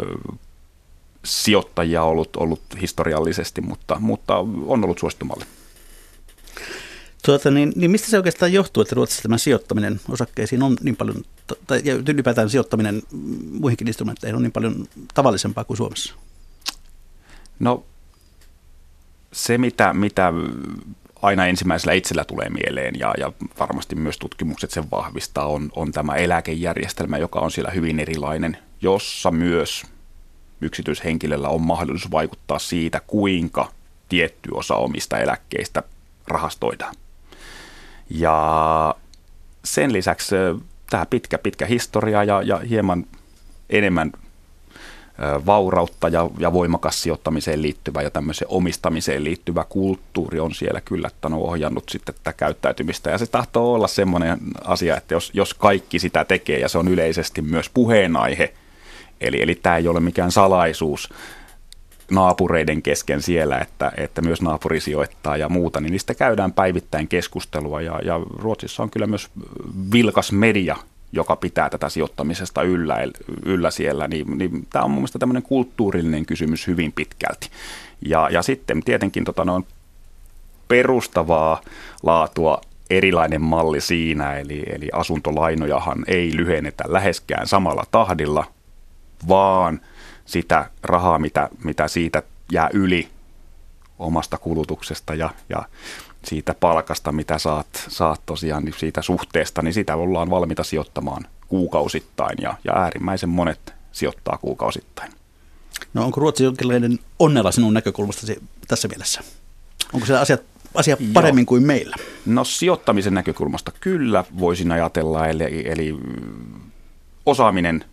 sijoittajia ollut, ollut historiallisesti, mutta, mutta on ollut suosittu malli. Tuota, niin, niin mistä se oikeastaan johtuu, että Ruotsissa tämä sijoittaminen osakkeisiin on niin paljon, tai ylipäätään sijoittaminen muihinkin instrumentteihin on niin paljon tavallisempaa kuin Suomessa? No se, mitä, mitä aina ensimmäisellä itsellä tulee mieleen ja, ja varmasti myös tutkimukset sen vahvistaa, on, on tämä eläkejärjestelmä, joka on siellä hyvin erilainen, jossa myös yksityishenkilöllä on mahdollisuus vaikuttaa siitä, kuinka tietty osa omista eläkkeistä rahastoidaan. Ja sen lisäksi tämä pitkä, pitkä historia ja, ja hieman enemmän vaurautta ja, ja voimakas sijoittamiseen liittyvä ja tämmöiseen omistamiseen liittyvä kulttuuri on siellä kyllä ohjannut sitten tätä käyttäytymistä. Ja se tahtoo olla semmoinen asia, että jos, jos kaikki sitä tekee ja se on yleisesti myös puheenaihe, eli, eli tämä ei ole mikään salaisuus, naapureiden kesken siellä, että, että myös naapuri sijoittaa ja muuta, niin niistä käydään päivittäin keskustelua ja, ja Ruotsissa on kyllä myös vilkas media, joka pitää tätä sijoittamisesta yllä, yllä siellä, niin, niin tämä on mun mielestä tämmöinen kulttuurillinen kysymys hyvin pitkälti. Ja, ja sitten tietenkin tota, noin perustavaa laatua erilainen malli siinä, eli, eli asuntolainojahan ei lyhennetä läheskään samalla tahdilla, vaan – sitä rahaa, mitä, mitä siitä jää yli omasta kulutuksesta ja, ja siitä palkasta, mitä saat, saat tosiaan niin siitä suhteesta, niin sitä ollaan valmiita sijoittamaan kuukausittain ja, ja äärimmäisen monet sijoittaa kuukausittain. No onko Ruotsi jonkinlainen onnella sinun näkökulmastasi tässä mielessä? Onko se asiat, asia paremmin Joo. kuin meillä? No sijoittamisen näkökulmasta kyllä voisin ajatella, eli, eli osaaminen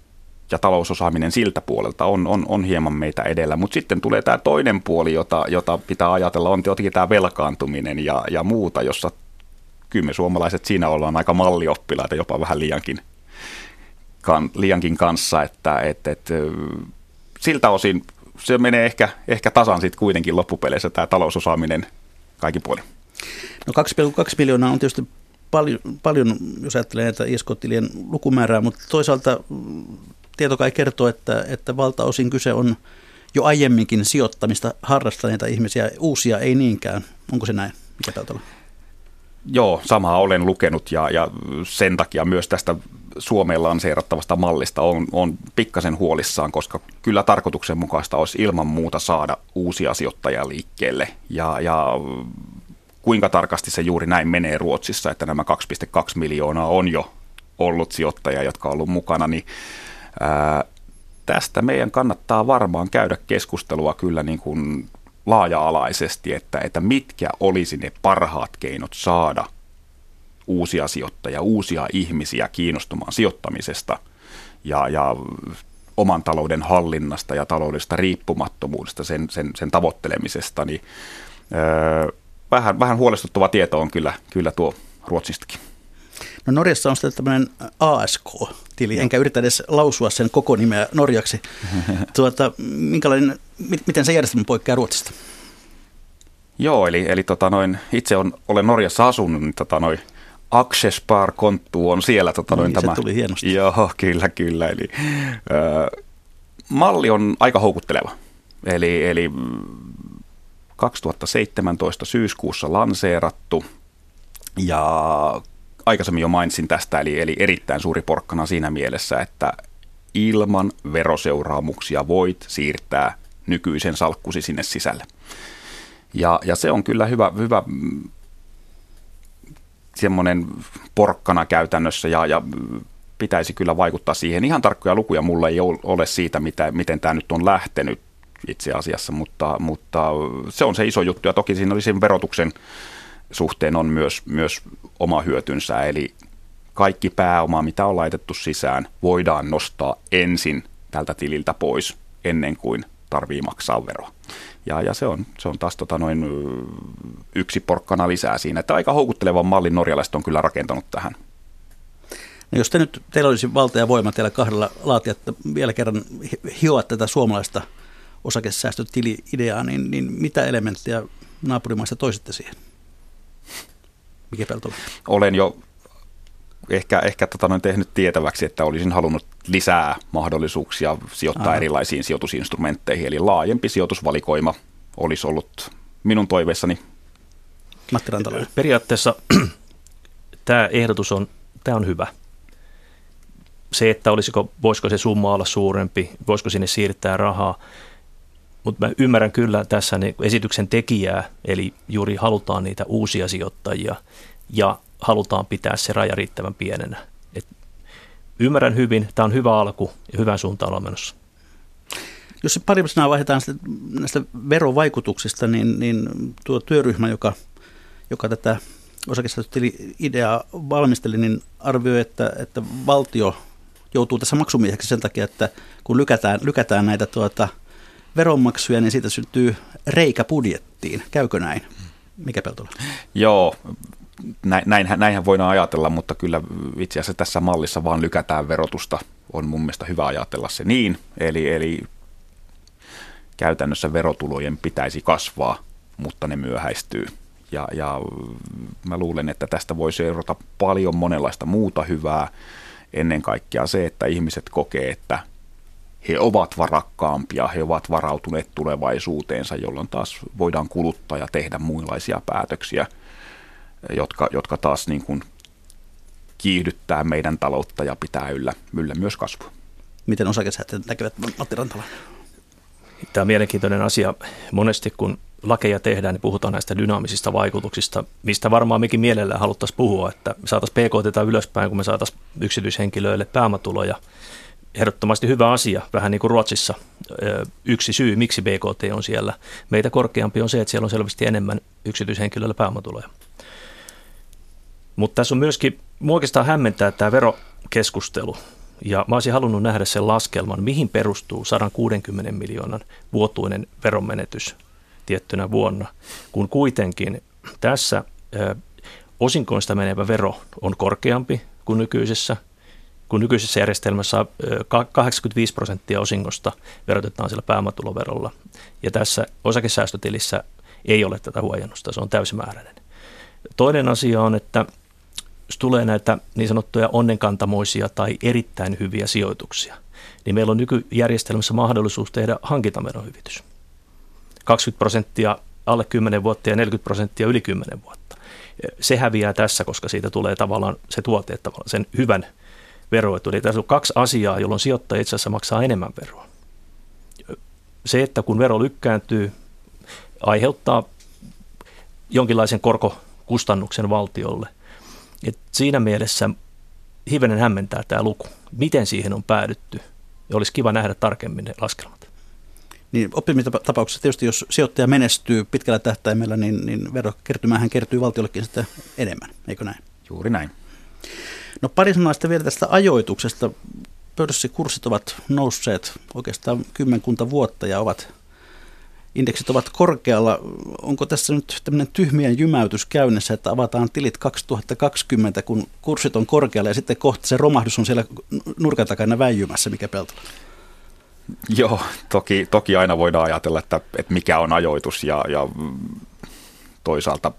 ja talousosaaminen siltä puolelta on, on, on hieman meitä edellä. Mutta sitten tulee tämä toinen puoli, jota, jota pitää ajatella, on tietenkin tämä velkaantuminen ja, ja muuta, jossa kyllä me suomalaiset siinä ollaan aika mallioppilaita, jopa vähän liiankin, kan, liiankin kanssa, että et, et, siltä osin se menee ehkä, ehkä tasan sitten kuitenkin loppupeleissä tämä talousosaaminen kaikki puoli. No 2,2 miljoonaa on tietysti paljon, paljon jos ajattelee näitä ISK-tilien lukumäärää, mutta toisaalta tieto kai kertoo, että, että valtaosin kyse on jo aiemminkin sijoittamista harrastaneita ihmisiä, uusia ei niinkään. Onko se näin? Mikä tautalla? Joo, samaa olen lukenut ja, ja sen takia myös tästä Suomeen lanseerattavasta mallista on, on pikkasen huolissaan, koska kyllä tarkoituksenmukaista olisi ilman muuta saada uusia sijoittajia liikkeelle. Ja, ja kuinka tarkasti se juuri näin menee Ruotsissa, että nämä 2,2 miljoonaa on jo ollut sijoittajia, jotka on ollut mukana, niin ää, tästä meidän kannattaa varmaan käydä keskustelua kyllä niin kuin laaja-alaisesti, että, että mitkä olisi ne parhaat keinot saada uusia sijoittajia, uusia ihmisiä kiinnostumaan sijoittamisesta ja, ja oman talouden hallinnasta ja taloudellisesta riippumattomuudesta, sen, sen, sen tavoittelemisesta, niin öö, vähän, vähän huolestuttava tieto on kyllä, kyllä tuo Ruotsistakin. No Norjassa on sitten tämmöinen ASK-tili, enkä yritä edes lausua sen koko nimeä norjaksi. *laughs* tuota, minkälainen, miten se järjestelmä poikkeaa Ruotsista? Joo, eli, eli tota noin, itse on, olen Norjassa asunut, niin tota noin, Akshespar konttu on siellä. Tota no niin, tämä. se tuli hienosti. Joo, kyllä, kyllä. Eli, ö, malli on aika houkutteleva. Eli, eli 2017 syyskuussa lanseerattu ja aikaisemmin jo mainitsin tästä, eli, eli erittäin suuri porkkana siinä mielessä, että ilman veroseuraamuksia voit siirtää nykyisen salkkusi sinne sisälle. Ja, ja se on kyllä hyvä, hyvä mm, semmoinen porkkana käytännössä ja, ja pitäisi kyllä vaikuttaa siihen. Ihan tarkkoja lukuja mulla ei ole siitä, mitä, miten tämä nyt on lähtenyt itse asiassa, mutta, mutta se on se iso juttu ja toki siinä oli sen verotuksen suhteen on myös, myös oma hyötynsä, eli kaikki pääoma, mitä on laitettu sisään, voidaan nostaa ensin tältä tililtä pois ennen kuin tarvii maksaa veroa. Ja, ja se, on, se on taas tota noin yksi porkkana lisää siinä, että aika houkuttelevan mallin norjalaiset on kyllä rakentanut tähän. No jos te nyt, teillä olisi valta ja voima teillä kahdella laatia vielä kerran hioa tätä suomalaista osakesäästötili-ideaa, niin, niin mitä elementtejä naapurimaista toisitte siihen? Mikä Peltola? Olen jo ehkä, ehkä tota noin tehnyt tietäväksi, että olisin halunnut lisää mahdollisuuksia sijoittaa Aha. erilaisiin sijoitusinstrumentteihin, eli laajempi sijoitusvalikoima olisi ollut minun toiveessani. Matti Rantala. Periaatteessa *clears throat* tämä ehdotus on, tämä on hyvä. Se, että olisiko, voisiko se summa olla suurempi, voisiko sinne siirtää rahaa, mutta mä ymmärrän kyllä tässä niin esityksen tekijää, eli juuri halutaan niitä uusia sijoittajia ja halutaan pitää se raja riittävän pienenä. Et ymmärrän hyvin, tämä on hyvä alku ja hyvän suuntaan ollaan menossa. Jos se pari sanaa vaihdetaan näistä verovaikutuksista, niin, niin tuo työryhmä, joka, joka tätä osakesäästötili-ideaa valmisteli, niin arvioi, että, että valtio joutuu tässä maksumieheksi sen takia, että kun lykätään, lykätään näitä tuota, veronmaksuja, niin siitä syntyy reikä budjettiin. Käykö näin? Mikä Peltola? Joo, näinhän, näinhän voidaan ajatella, mutta kyllä itse asiassa tässä mallissa vaan lykätään verotusta. On mun mielestä hyvä ajatella se niin. Eli, eli käytännössä verotulojen pitäisi kasvaa, mutta ne myöhäistyy. Ja, ja mä luulen, että tästä voi seurata paljon monenlaista muuta hyvää. Ennen kaikkea se, että ihmiset kokee, että he ovat varakkaampia, he ovat varautuneet tulevaisuuteensa, jolloin taas voidaan kuluttaa ja tehdä muunlaisia päätöksiä, jotka, jotka taas niin kuin kiihdyttää meidän taloutta ja pitää yllä, yllä myös kasvua. Miten osakesäätiöt näkevät, Matti Rantala? Tämä on mielenkiintoinen asia. Monesti kun lakeja tehdään, niin puhutaan näistä dynaamisista vaikutuksista, mistä varmaan mekin mielellään haluttaisiin puhua, että me saataisiin PKT ylöspäin, kun me saataisiin yksityishenkilöille pääomatuloja. Ehdottomasti hyvä asia, vähän niin kuin Ruotsissa. Yksi syy, miksi BKT on siellä meitä korkeampi, on se, että siellä on selvästi enemmän yksityishenkilöille pääomatuloja. Mutta tässä on myöskin, mua oikeastaan hämmentää tämä verokeskustelu. Ja mä olisin halunnut nähdä sen laskelman, mihin perustuu 160 miljoonan vuotuinen veronmenetys tiettynä vuonna, kun kuitenkin tässä osinkoista menevä vero on korkeampi kuin nykyisessä, kun nykyisessä järjestelmässä 85 prosenttia osingosta verotetaan sillä pääomatuloverolla. Ja tässä osakesäästötilissä ei ole tätä huojennusta, se on täysimääräinen. Toinen asia on, että jos tulee näitä niin sanottuja onnenkantamoisia tai erittäin hyviä sijoituksia, niin meillä on nykyjärjestelmässä mahdollisuus tehdä hankintaverohyvitys. 20 prosenttia alle 10 vuotta ja 40 prosenttia yli 10 vuotta. Se häviää tässä, koska siitä tulee tavallaan se tuote, että sen hyvän veroetu. Eli tässä on kaksi asiaa, jolloin sijoittaja itse asiassa maksaa enemmän veroa. Se, että kun vero lykkääntyy, aiheuttaa jonkinlaisen korkokustannuksen valtiolle. Et siinä mielessä hivenen hämmentää tämä luku. Miten siihen on päädytty? Ja olisi kiva nähdä tarkemmin ne laskelmat. Niin oppimitapauksessa tietysti, jos sijoittaja menestyy pitkällä tähtäimellä, niin, niin verokertymähän kertyy valtiollekin sitten enemmän, eikö näin? Juuri näin. No pari sanaa vielä tästä ajoituksesta. Pörssikurssit ovat nousseet oikeastaan kymmenkunta vuotta ja ovat indeksit ovat korkealla. Onko tässä nyt tämmöinen tyhmien jymäytys käynnissä, että avataan tilit 2020, kun kurssit on korkealla ja sitten kohta se romahdus on siellä nurkan takana väijymässä, mikä Peltola? Joo, toki, toki aina voidaan ajatella, että, että mikä on ajoitus ja, ja toisaalta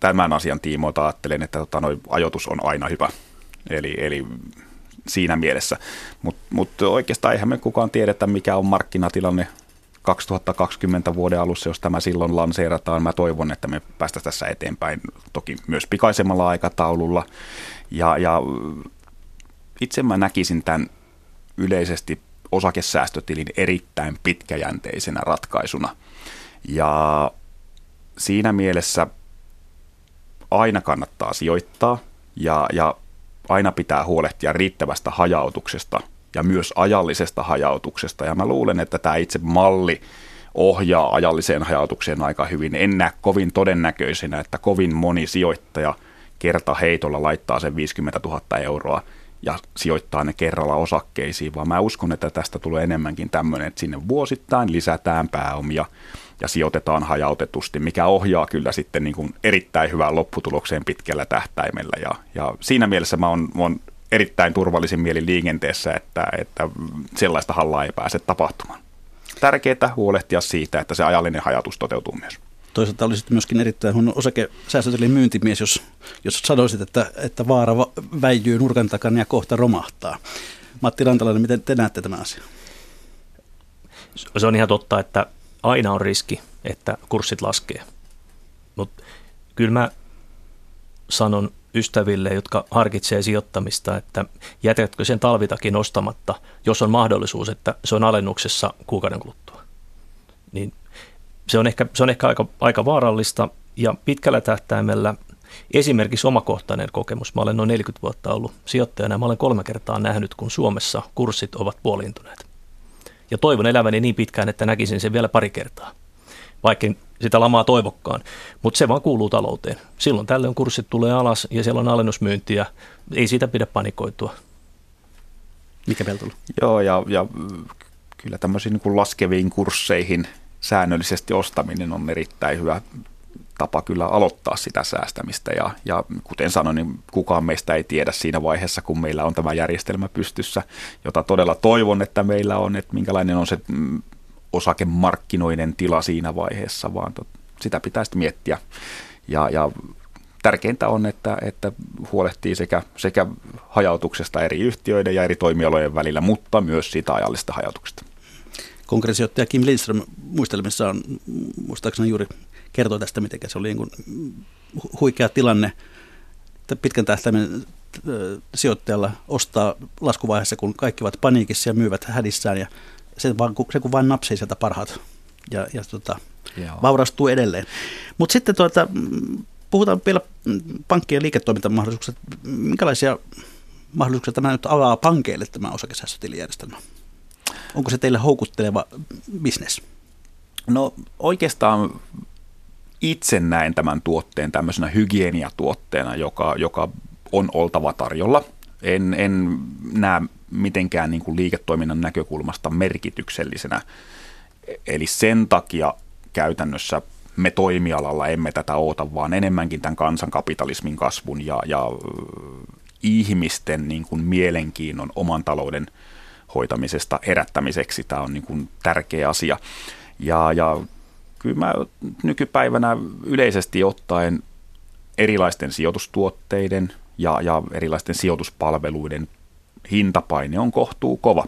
tämän asian tiimoilta ajattelen, että tota, noi, ajoitus on aina hyvä. Eli, eli siinä mielessä. Mutta mut oikeastaan eihän me kukaan tiedetä, mikä on markkinatilanne 2020 vuoden alussa, jos tämä silloin lanseerataan. Mä toivon, että me päästä tässä eteenpäin toki myös pikaisemmalla aikataululla. Ja, ja itse mä näkisin tämän yleisesti osakesäästötilin erittäin pitkäjänteisenä ratkaisuna. Ja siinä mielessä aina kannattaa sijoittaa ja, ja aina pitää huolehtia riittävästä hajautuksesta ja myös ajallisesta hajautuksesta. Ja mä luulen, että tämä itse malli ohjaa ajalliseen hajautukseen aika hyvin. En näe kovin todennäköisenä, että kovin moni sijoittaja kerta heitolla laittaa sen 50 000 euroa ja sijoittaa ne kerralla osakkeisiin, vaan mä uskon, että tästä tulee enemmänkin tämmöinen, että sinne vuosittain lisätään pääomia ja sijoitetaan hajautetusti, mikä ohjaa kyllä sitten niin kuin erittäin hyvään lopputulokseen pitkällä tähtäimellä. Ja, ja siinä mielessä mä oon, oon erittäin turvallisin mieli liikenteessä, että, että sellaista hallaa ei pääse tapahtumaan. Tärkeää huolehtia siitä, että se ajallinen hajatus toteutuu myös. Toisaalta olisit myöskin erittäin huono osakesäästötilin myyntimies, jos, jos sanoisit, että, että vaara väijyy nurkan takana ja kohta romahtaa. Matti Rantalainen, miten te näette tämän asian? Se on ihan totta, että aina on riski, että kurssit laskee. Mutta kyllä mä sanon ystäville, jotka harkitsee sijoittamista, että jätätkö sen talvitakin ostamatta, jos on mahdollisuus, että se on alennuksessa kuukauden kuluttua. Niin se on ehkä, se on ehkä aika, aika vaarallista ja pitkällä tähtäimellä esimerkiksi omakohtainen kokemus. Mä olen noin 40 vuotta ollut sijoittajana ja mä olen kolme kertaa nähnyt, kun Suomessa kurssit ovat puoliintuneet. Ja toivon eläväni niin pitkään, että näkisin sen vielä pari kertaa, vaikka sitä lamaa toivokkaan. Mutta se vaan kuuluu talouteen. Silloin tällöin kurssit tulee alas ja siellä on alennusmyyntiä. Ei siitä pidä panikoitua. Mikä Peltola? Joo, ja, ja kyllä tämmöisiin niin laskeviin kursseihin – säännöllisesti ostaminen on erittäin hyvä tapa kyllä aloittaa sitä säästämistä ja, ja kuten sanoin, niin kukaan meistä ei tiedä siinä vaiheessa, kun meillä on tämä järjestelmä pystyssä, jota todella toivon, että meillä on, että minkälainen on se mm, osakemarkkinoiden tila siinä vaiheessa, vaan tot, sitä pitää sitten miettiä. Ja, ja tärkeintä on, että, että huolehtii sekä, sekä hajautuksesta eri yhtiöiden ja eri toimialojen välillä, mutta myös siitä ajallisesta hajautuksesta kongressijohtaja Kim Lindström muistelmissaan muistaakseni juuri kertoi tästä, miten se oli niin kuin huikea tilanne pitkän tähtäimen sijoittajalla ostaa laskuvaiheessa, kun kaikki ovat paniikissa ja myyvät hädissään ja se, vaan, se kun vain napsii sieltä parhaat ja, ja tota, Joo. vaurastuu edelleen. Mutta sitten tuota, puhutaan vielä pankkien liiketoimintamahdollisuuksista. Minkälaisia mahdollisuuksia tämä nyt avaa pankeille tämä osakesäästötilijärjestelmä? Onko se teille houkutteleva bisnes? No oikeastaan itse näen tämän tuotteen tämmöisenä hygieniatuotteena, joka, joka on oltava tarjolla. En, en näe mitenkään niin kuin liiketoiminnan näkökulmasta merkityksellisenä. Eli sen takia käytännössä me toimialalla emme tätä oota, vaan enemmänkin tämän kansankapitalismin kasvun ja, ja ihmisten niin kuin mielenkiinnon oman talouden hoitamisesta herättämiseksi. Tämä on niin kuin tärkeä asia. Ja, ja kyllä mä nykypäivänä yleisesti ottaen erilaisten sijoitustuotteiden ja, ja erilaisten sijoituspalveluiden hintapaine on kohtuu kova.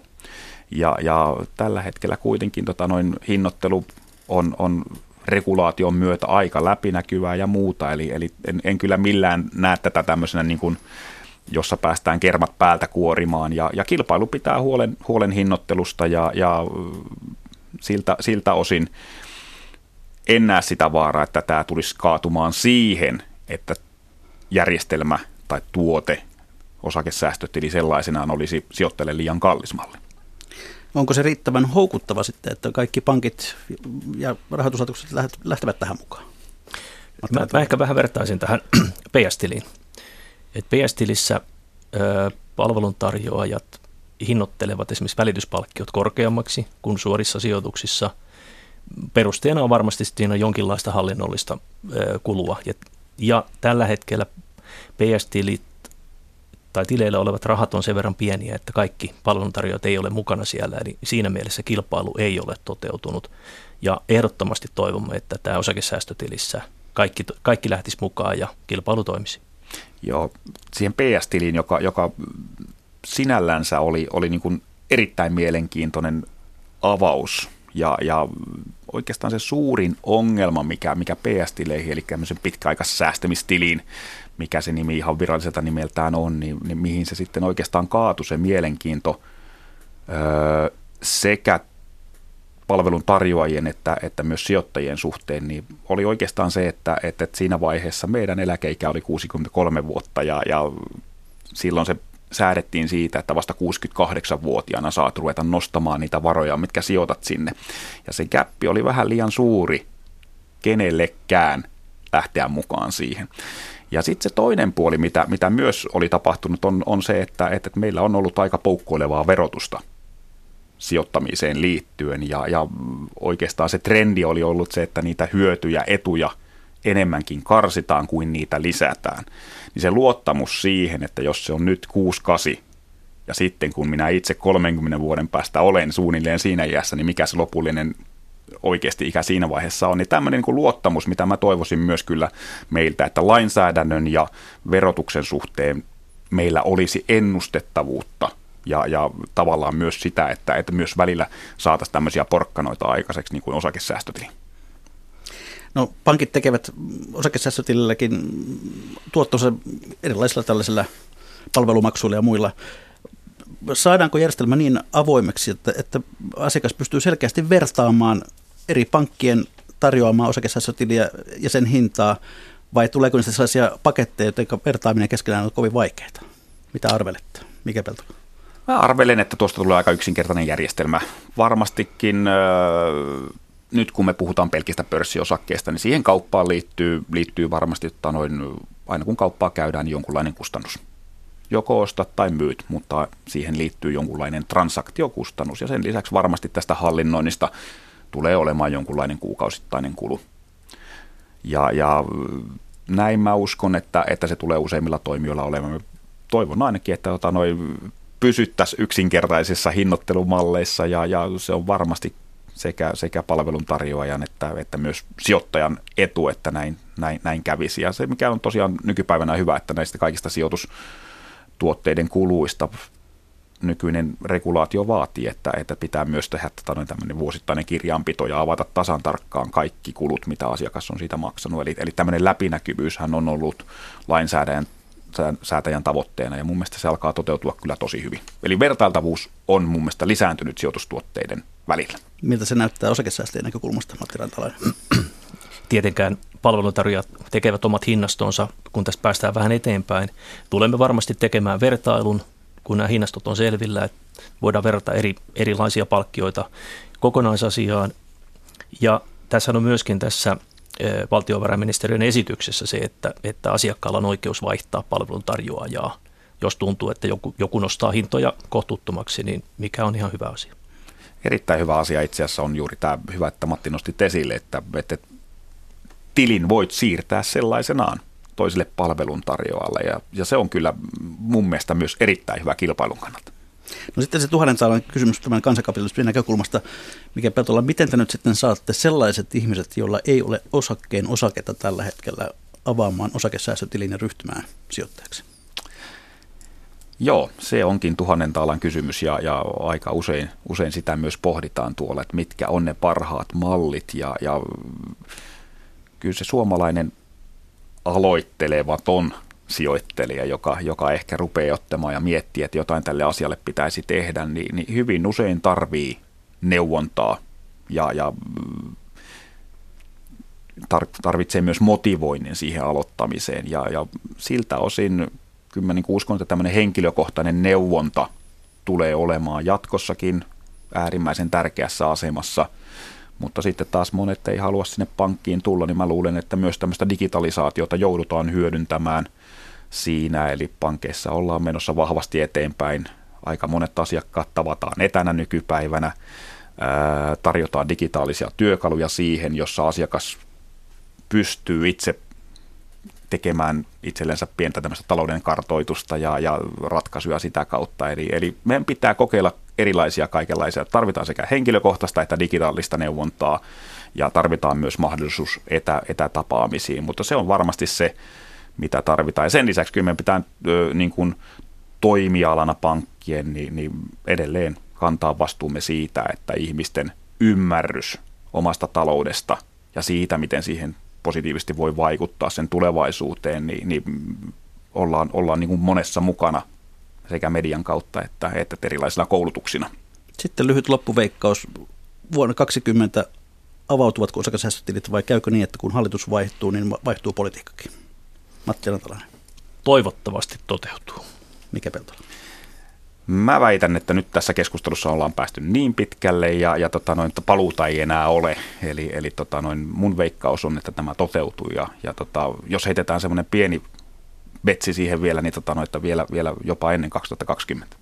Ja, ja tällä hetkellä kuitenkin tota noin hinnoittelu on, on regulaation myötä aika läpinäkyvää ja muuta, eli, eli en, en kyllä millään näe tätä tämmöisenä niin kuin, jossa päästään kermat päältä kuorimaan, ja, ja kilpailu pitää huolen, huolen hinnoittelusta, ja, ja siltä, siltä osin en näe sitä vaaraa, että tämä tulisi kaatumaan siihen, että järjestelmä tai tuote, osakesäästötili sellaisenaan olisi sijoittajille liian kallis malli. Onko se riittävän houkuttava sitten, että kaikki pankit ja rahoituslaitokset lähtevät tähän mukaan? Mä, mä ehkä vähän vertaisin tähän *clears throat* PS-tiliin. Et PS-tilissä ö, palveluntarjoajat hinnoittelevat esimerkiksi välityspalkkiot korkeammaksi kuin suorissa sijoituksissa. Perusteena on varmasti siinä jonkinlaista hallinnollista ö, kulua. Ja, ja tällä hetkellä PS-tilit tai tileillä olevat rahat on sen verran pieniä, että kaikki palveluntarjoajat ei ole mukana siellä, eli siinä mielessä kilpailu ei ole toteutunut. Ja ehdottomasti toivomme, että tämä osakesäästötilissä kaikki, kaikki lähtisi mukaan ja kilpailu toimisi. Joo, siihen PS-tiliin, joka, joka sinällänsä oli, oli niin kuin erittäin mielenkiintoinen avaus. Ja, ja oikeastaan se suurin ongelma, mikä, mikä PS-tileihin, eli tämmöisen pitkäaikaissäästämistiliin mikä se nimi ihan viralliselta nimeltään on, niin, niin mihin se sitten oikeastaan kaatui se mielenkiinto öö, sekä palvelun tarjoajien että, että myös sijoittajien suhteen, niin oli oikeastaan se, että, että siinä vaiheessa meidän eläkeikä oli 63 vuotta ja, ja silloin se säädettiin siitä, että vasta 68-vuotiaana saat ruveta nostamaan niitä varoja, mitkä sijoitat sinne. Ja se käppi oli vähän liian suuri kenellekään lähteä mukaan siihen. Ja sitten se toinen puoli, mitä, mitä myös oli tapahtunut, on, on se, että, että meillä on ollut aika poukkoilevaa verotusta sijoittamiseen liittyen. Ja, ja oikeastaan se trendi oli ollut se, että niitä hyötyjä, etuja enemmänkin karsitaan kuin niitä lisätään. Niin se luottamus siihen, että jos se on nyt 6-8 ja sitten kun minä itse 30 vuoden päästä olen suunnilleen siinä iässä, niin mikä se lopullinen oikeasti ikä siinä vaiheessa on, niin tämmöinen niin luottamus, mitä mä toivoisin myös kyllä meiltä, että lainsäädännön ja verotuksen suhteen meillä olisi ennustettavuutta ja, ja tavallaan myös sitä, että, että myös välillä saataisiin tämmöisiä porkkanoita aikaiseksi niin kuin osakesäästötili. No pankit tekevät osakesäästötililläkin tuottonsa erilaisilla tällaisilla palvelumaksuilla ja muilla saadaanko järjestelmä niin avoimeksi, että, että asiakas pystyy selkeästi vertaamaan eri pankkien tarjoamaa osakesäästötiliä ja sen hintaa, vai tuleeko niistä sellaisia paketteja, joiden vertaaminen keskenään on kovin vaikeaa? Mitä arvelette? Mikä pelto? Mä arvelen, että tuosta tulee aika yksinkertainen järjestelmä. Varmastikin nyt kun me puhutaan pelkistä pörssiosakkeista, niin siihen kauppaan liittyy, liittyy varmasti, noin, aina kun kauppaa käydään, niin jonkunlainen kustannus joko ostat tai myyt, mutta siihen liittyy jonkunlainen transaktiokustannus ja sen lisäksi varmasti tästä hallinnoinnista tulee olemaan jonkunlainen kuukausittainen kulu. Ja, ja näin mä uskon, että, että se tulee useimmilla toimijoilla olemaan. Toivon ainakin, että tota, noin pysyttäisiin yksinkertaisissa hinnoittelumalleissa ja, ja se on varmasti sekä, sekä palveluntarjoajan että, että myös sijoittajan etu, että näin, näin, näin kävisi. Ja se, mikä on tosiaan nykypäivänä hyvä, että näistä kaikista sijoitus tuotteiden kuluista nykyinen regulaatio vaatii, että, että pitää myös tehdä tota, tämmöinen vuosittainen kirjanpito ja avata tasan tarkkaan kaikki kulut, mitä asiakas on siitä maksanut. Eli, eli tämmöinen läpinäkyvyyshän on ollut lainsäädännön säätäjän tavoitteena ja mun mielestä se alkaa toteutua kyllä tosi hyvin. Eli vertailtavuus on mun mielestä lisääntynyt sijoitustuotteiden välillä. Miltä se näyttää osakesäästäjien näkökulmasta, Matti Rantalainen? Tietenkään palveluntarjoajat tekevät omat hinnastonsa, kun tästä päästään vähän eteenpäin. Tulemme varmasti tekemään vertailun, kun nämä hinnastot on selvillä, että voidaan verrata eri, erilaisia palkkioita kokonaisasiaan. Ja tässä on myöskin tässä valtiovarainministeriön esityksessä se, että, että asiakkaalla on oikeus vaihtaa palvelun tarjoajaa. Jos tuntuu, että joku, joku nostaa hintoja kohtuuttomaksi, niin mikä on ihan hyvä asia. Erittäin hyvä asia itse asiassa on juuri tämä, hyvä, että Matti nosti esille, että, että tilin voit siirtää sellaisenaan toiselle palveluntarjoajalle ja, ja se on kyllä mun mielestä myös erittäin hyvä kilpailun kannalta. No sitten se tuhannen saalan kysymys tämän kansankapitalismin näkökulmasta, mikä Peltola, miten te nyt sitten saatte sellaiset ihmiset, joilla ei ole osakkeen osaketta tällä hetkellä avaamaan osakesäästötilin ja ryhtymään sijoittajaksi? Joo, se onkin tuhannen taalan kysymys ja, ja aika usein, usein sitä myös pohditaan tuolla, että mitkä on ne parhaat mallit ja, ja kyllä se suomalainen aloittelevaton sijoittelija, joka, joka ehkä rupeaa ottamaan ja miettii, että jotain tälle asialle pitäisi tehdä, niin, niin hyvin usein tarvii neuvontaa ja, ja tarvitsee myös motivoinnin siihen aloittamiseen. Ja, ja siltä osin kyllä mä niin uskon, että tämmöinen henkilökohtainen neuvonta tulee olemaan jatkossakin äärimmäisen tärkeässä asemassa – mutta sitten taas monet ei halua sinne pankkiin tulla, niin mä luulen, että myös tämmöistä digitalisaatiota joudutaan hyödyntämään siinä, eli pankeissa ollaan menossa vahvasti eteenpäin. Aika monet asiakkaat tavataan etänä nykypäivänä, tarjotaan digitaalisia työkaluja siihen, jossa asiakas pystyy itse tekemään itsellensä pientä tämmöistä talouden kartoitusta ja, ja ratkaisuja sitä kautta. Eli, eli meidän pitää kokeilla erilaisia kaikenlaisia. Tarvitaan sekä henkilökohtaista että digitaalista neuvontaa ja tarvitaan myös mahdollisuus etä, etätapaamisiin, mutta se on varmasti se, mitä tarvitaan. Ja sen lisäksi kyllä meidän pitää niin kuin toimialana pankkien niin, niin edelleen kantaa vastuumme siitä, että ihmisten ymmärrys omasta taloudesta ja siitä, miten siihen positiivisesti voi vaikuttaa sen tulevaisuuteen, niin, niin ollaan, ollaan niin kuin monessa mukana sekä median kautta että, että erilaisilla koulutuksina. Sitten lyhyt loppuveikkaus. Vuonna 2020 avautuvatko osakesäästötilit vai käykö niin, että kun hallitus vaihtuu, niin vaihtuu politiikkakin? Matti Rantalainen. Toivottavasti toteutuu. Mikä Peltola? Mä väitän, että nyt tässä keskustelussa ollaan päästy niin pitkälle ja, ja tota noin, että paluuta ei enää ole. Eli, eli tota noin, mun veikkaus on, että tämä toteutuu ja, ja tota, jos heitetään semmoinen pieni betsi siihen vielä, niin tota noin, että vielä, vielä jopa ennen 2020.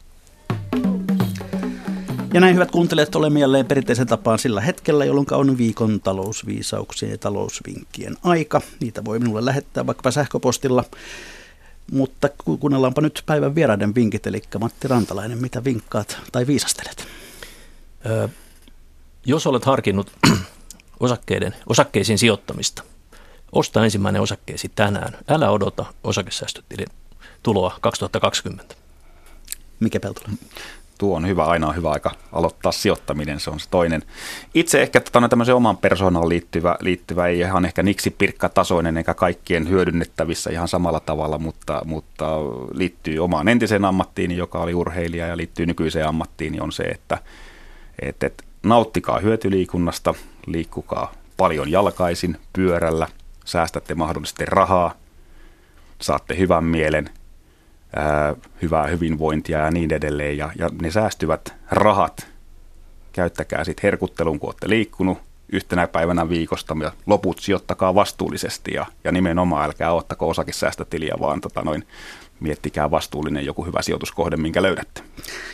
Ja näin hyvät kuuntelijat, olemme jälleen perinteisen tapaan sillä hetkellä, jolloin on viikon talousviisauksien ja talousvinkkien aika. Niitä voi minulle lähettää vaikkapa sähköpostilla. Mutta kuunnellaanpa nyt päivän vieraiden vinkit, eli Matti Rantalainen, mitä vinkkaat tai viisastelet? Ö, jos olet harkinnut *clears throat* osakkeiden, osakkeisiin sijoittamista, osta ensimmäinen osakkeesi tänään. Älä odota osakesäästötilin tuloa 2020. Mikä Peltola? Tuo on hyvä, aina on hyvä aika aloittaa sijoittaminen, se on se toinen. Itse ehkä tota, tämmöisen oman persoonaan liittyvä, liittyvä ei ihan ehkä niksi pirkkatasoinen eikä kaikkien hyödynnettävissä ihan samalla tavalla, mutta, mutta liittyy omaan entiseen ammattiin, joka oli urheilija ja liittyy nykyiseen ammattiin, niin on se, että et, et, nauttikaa hyötyliikunnasta, liikkukaa paljon jalkaisin, pyörällä, säästätte mahdollisesti rahaa, saatte hyvän mielen, ää, hyvää hyvinvointia ja niin edelleen. Ja, ja ne säästyvät rahat käyttäkää sitten herkutteluun, kun olette liikkunut yhtenä päivänä viikosta ja loput sijoittakaa vastuullisesti ja, ja nimenomaan älkää ottako osakesäästötiliä, vaan tota noin, miettikää vastuullinen joku hyvä sijoituskohde, minkä löydätte.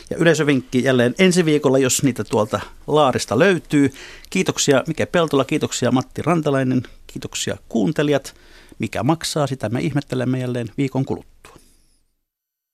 Ja yleisövinkki jälleen ensi viikolla, jos niitä tuolta laarista löytyy. Kiitoksia Mike Peltola, kiitoksia Matti Rantalainen, kiitoksia kuuntelijat. Mikä maksaa, sitä me ihmettelemme jälleen viikon kuluttua.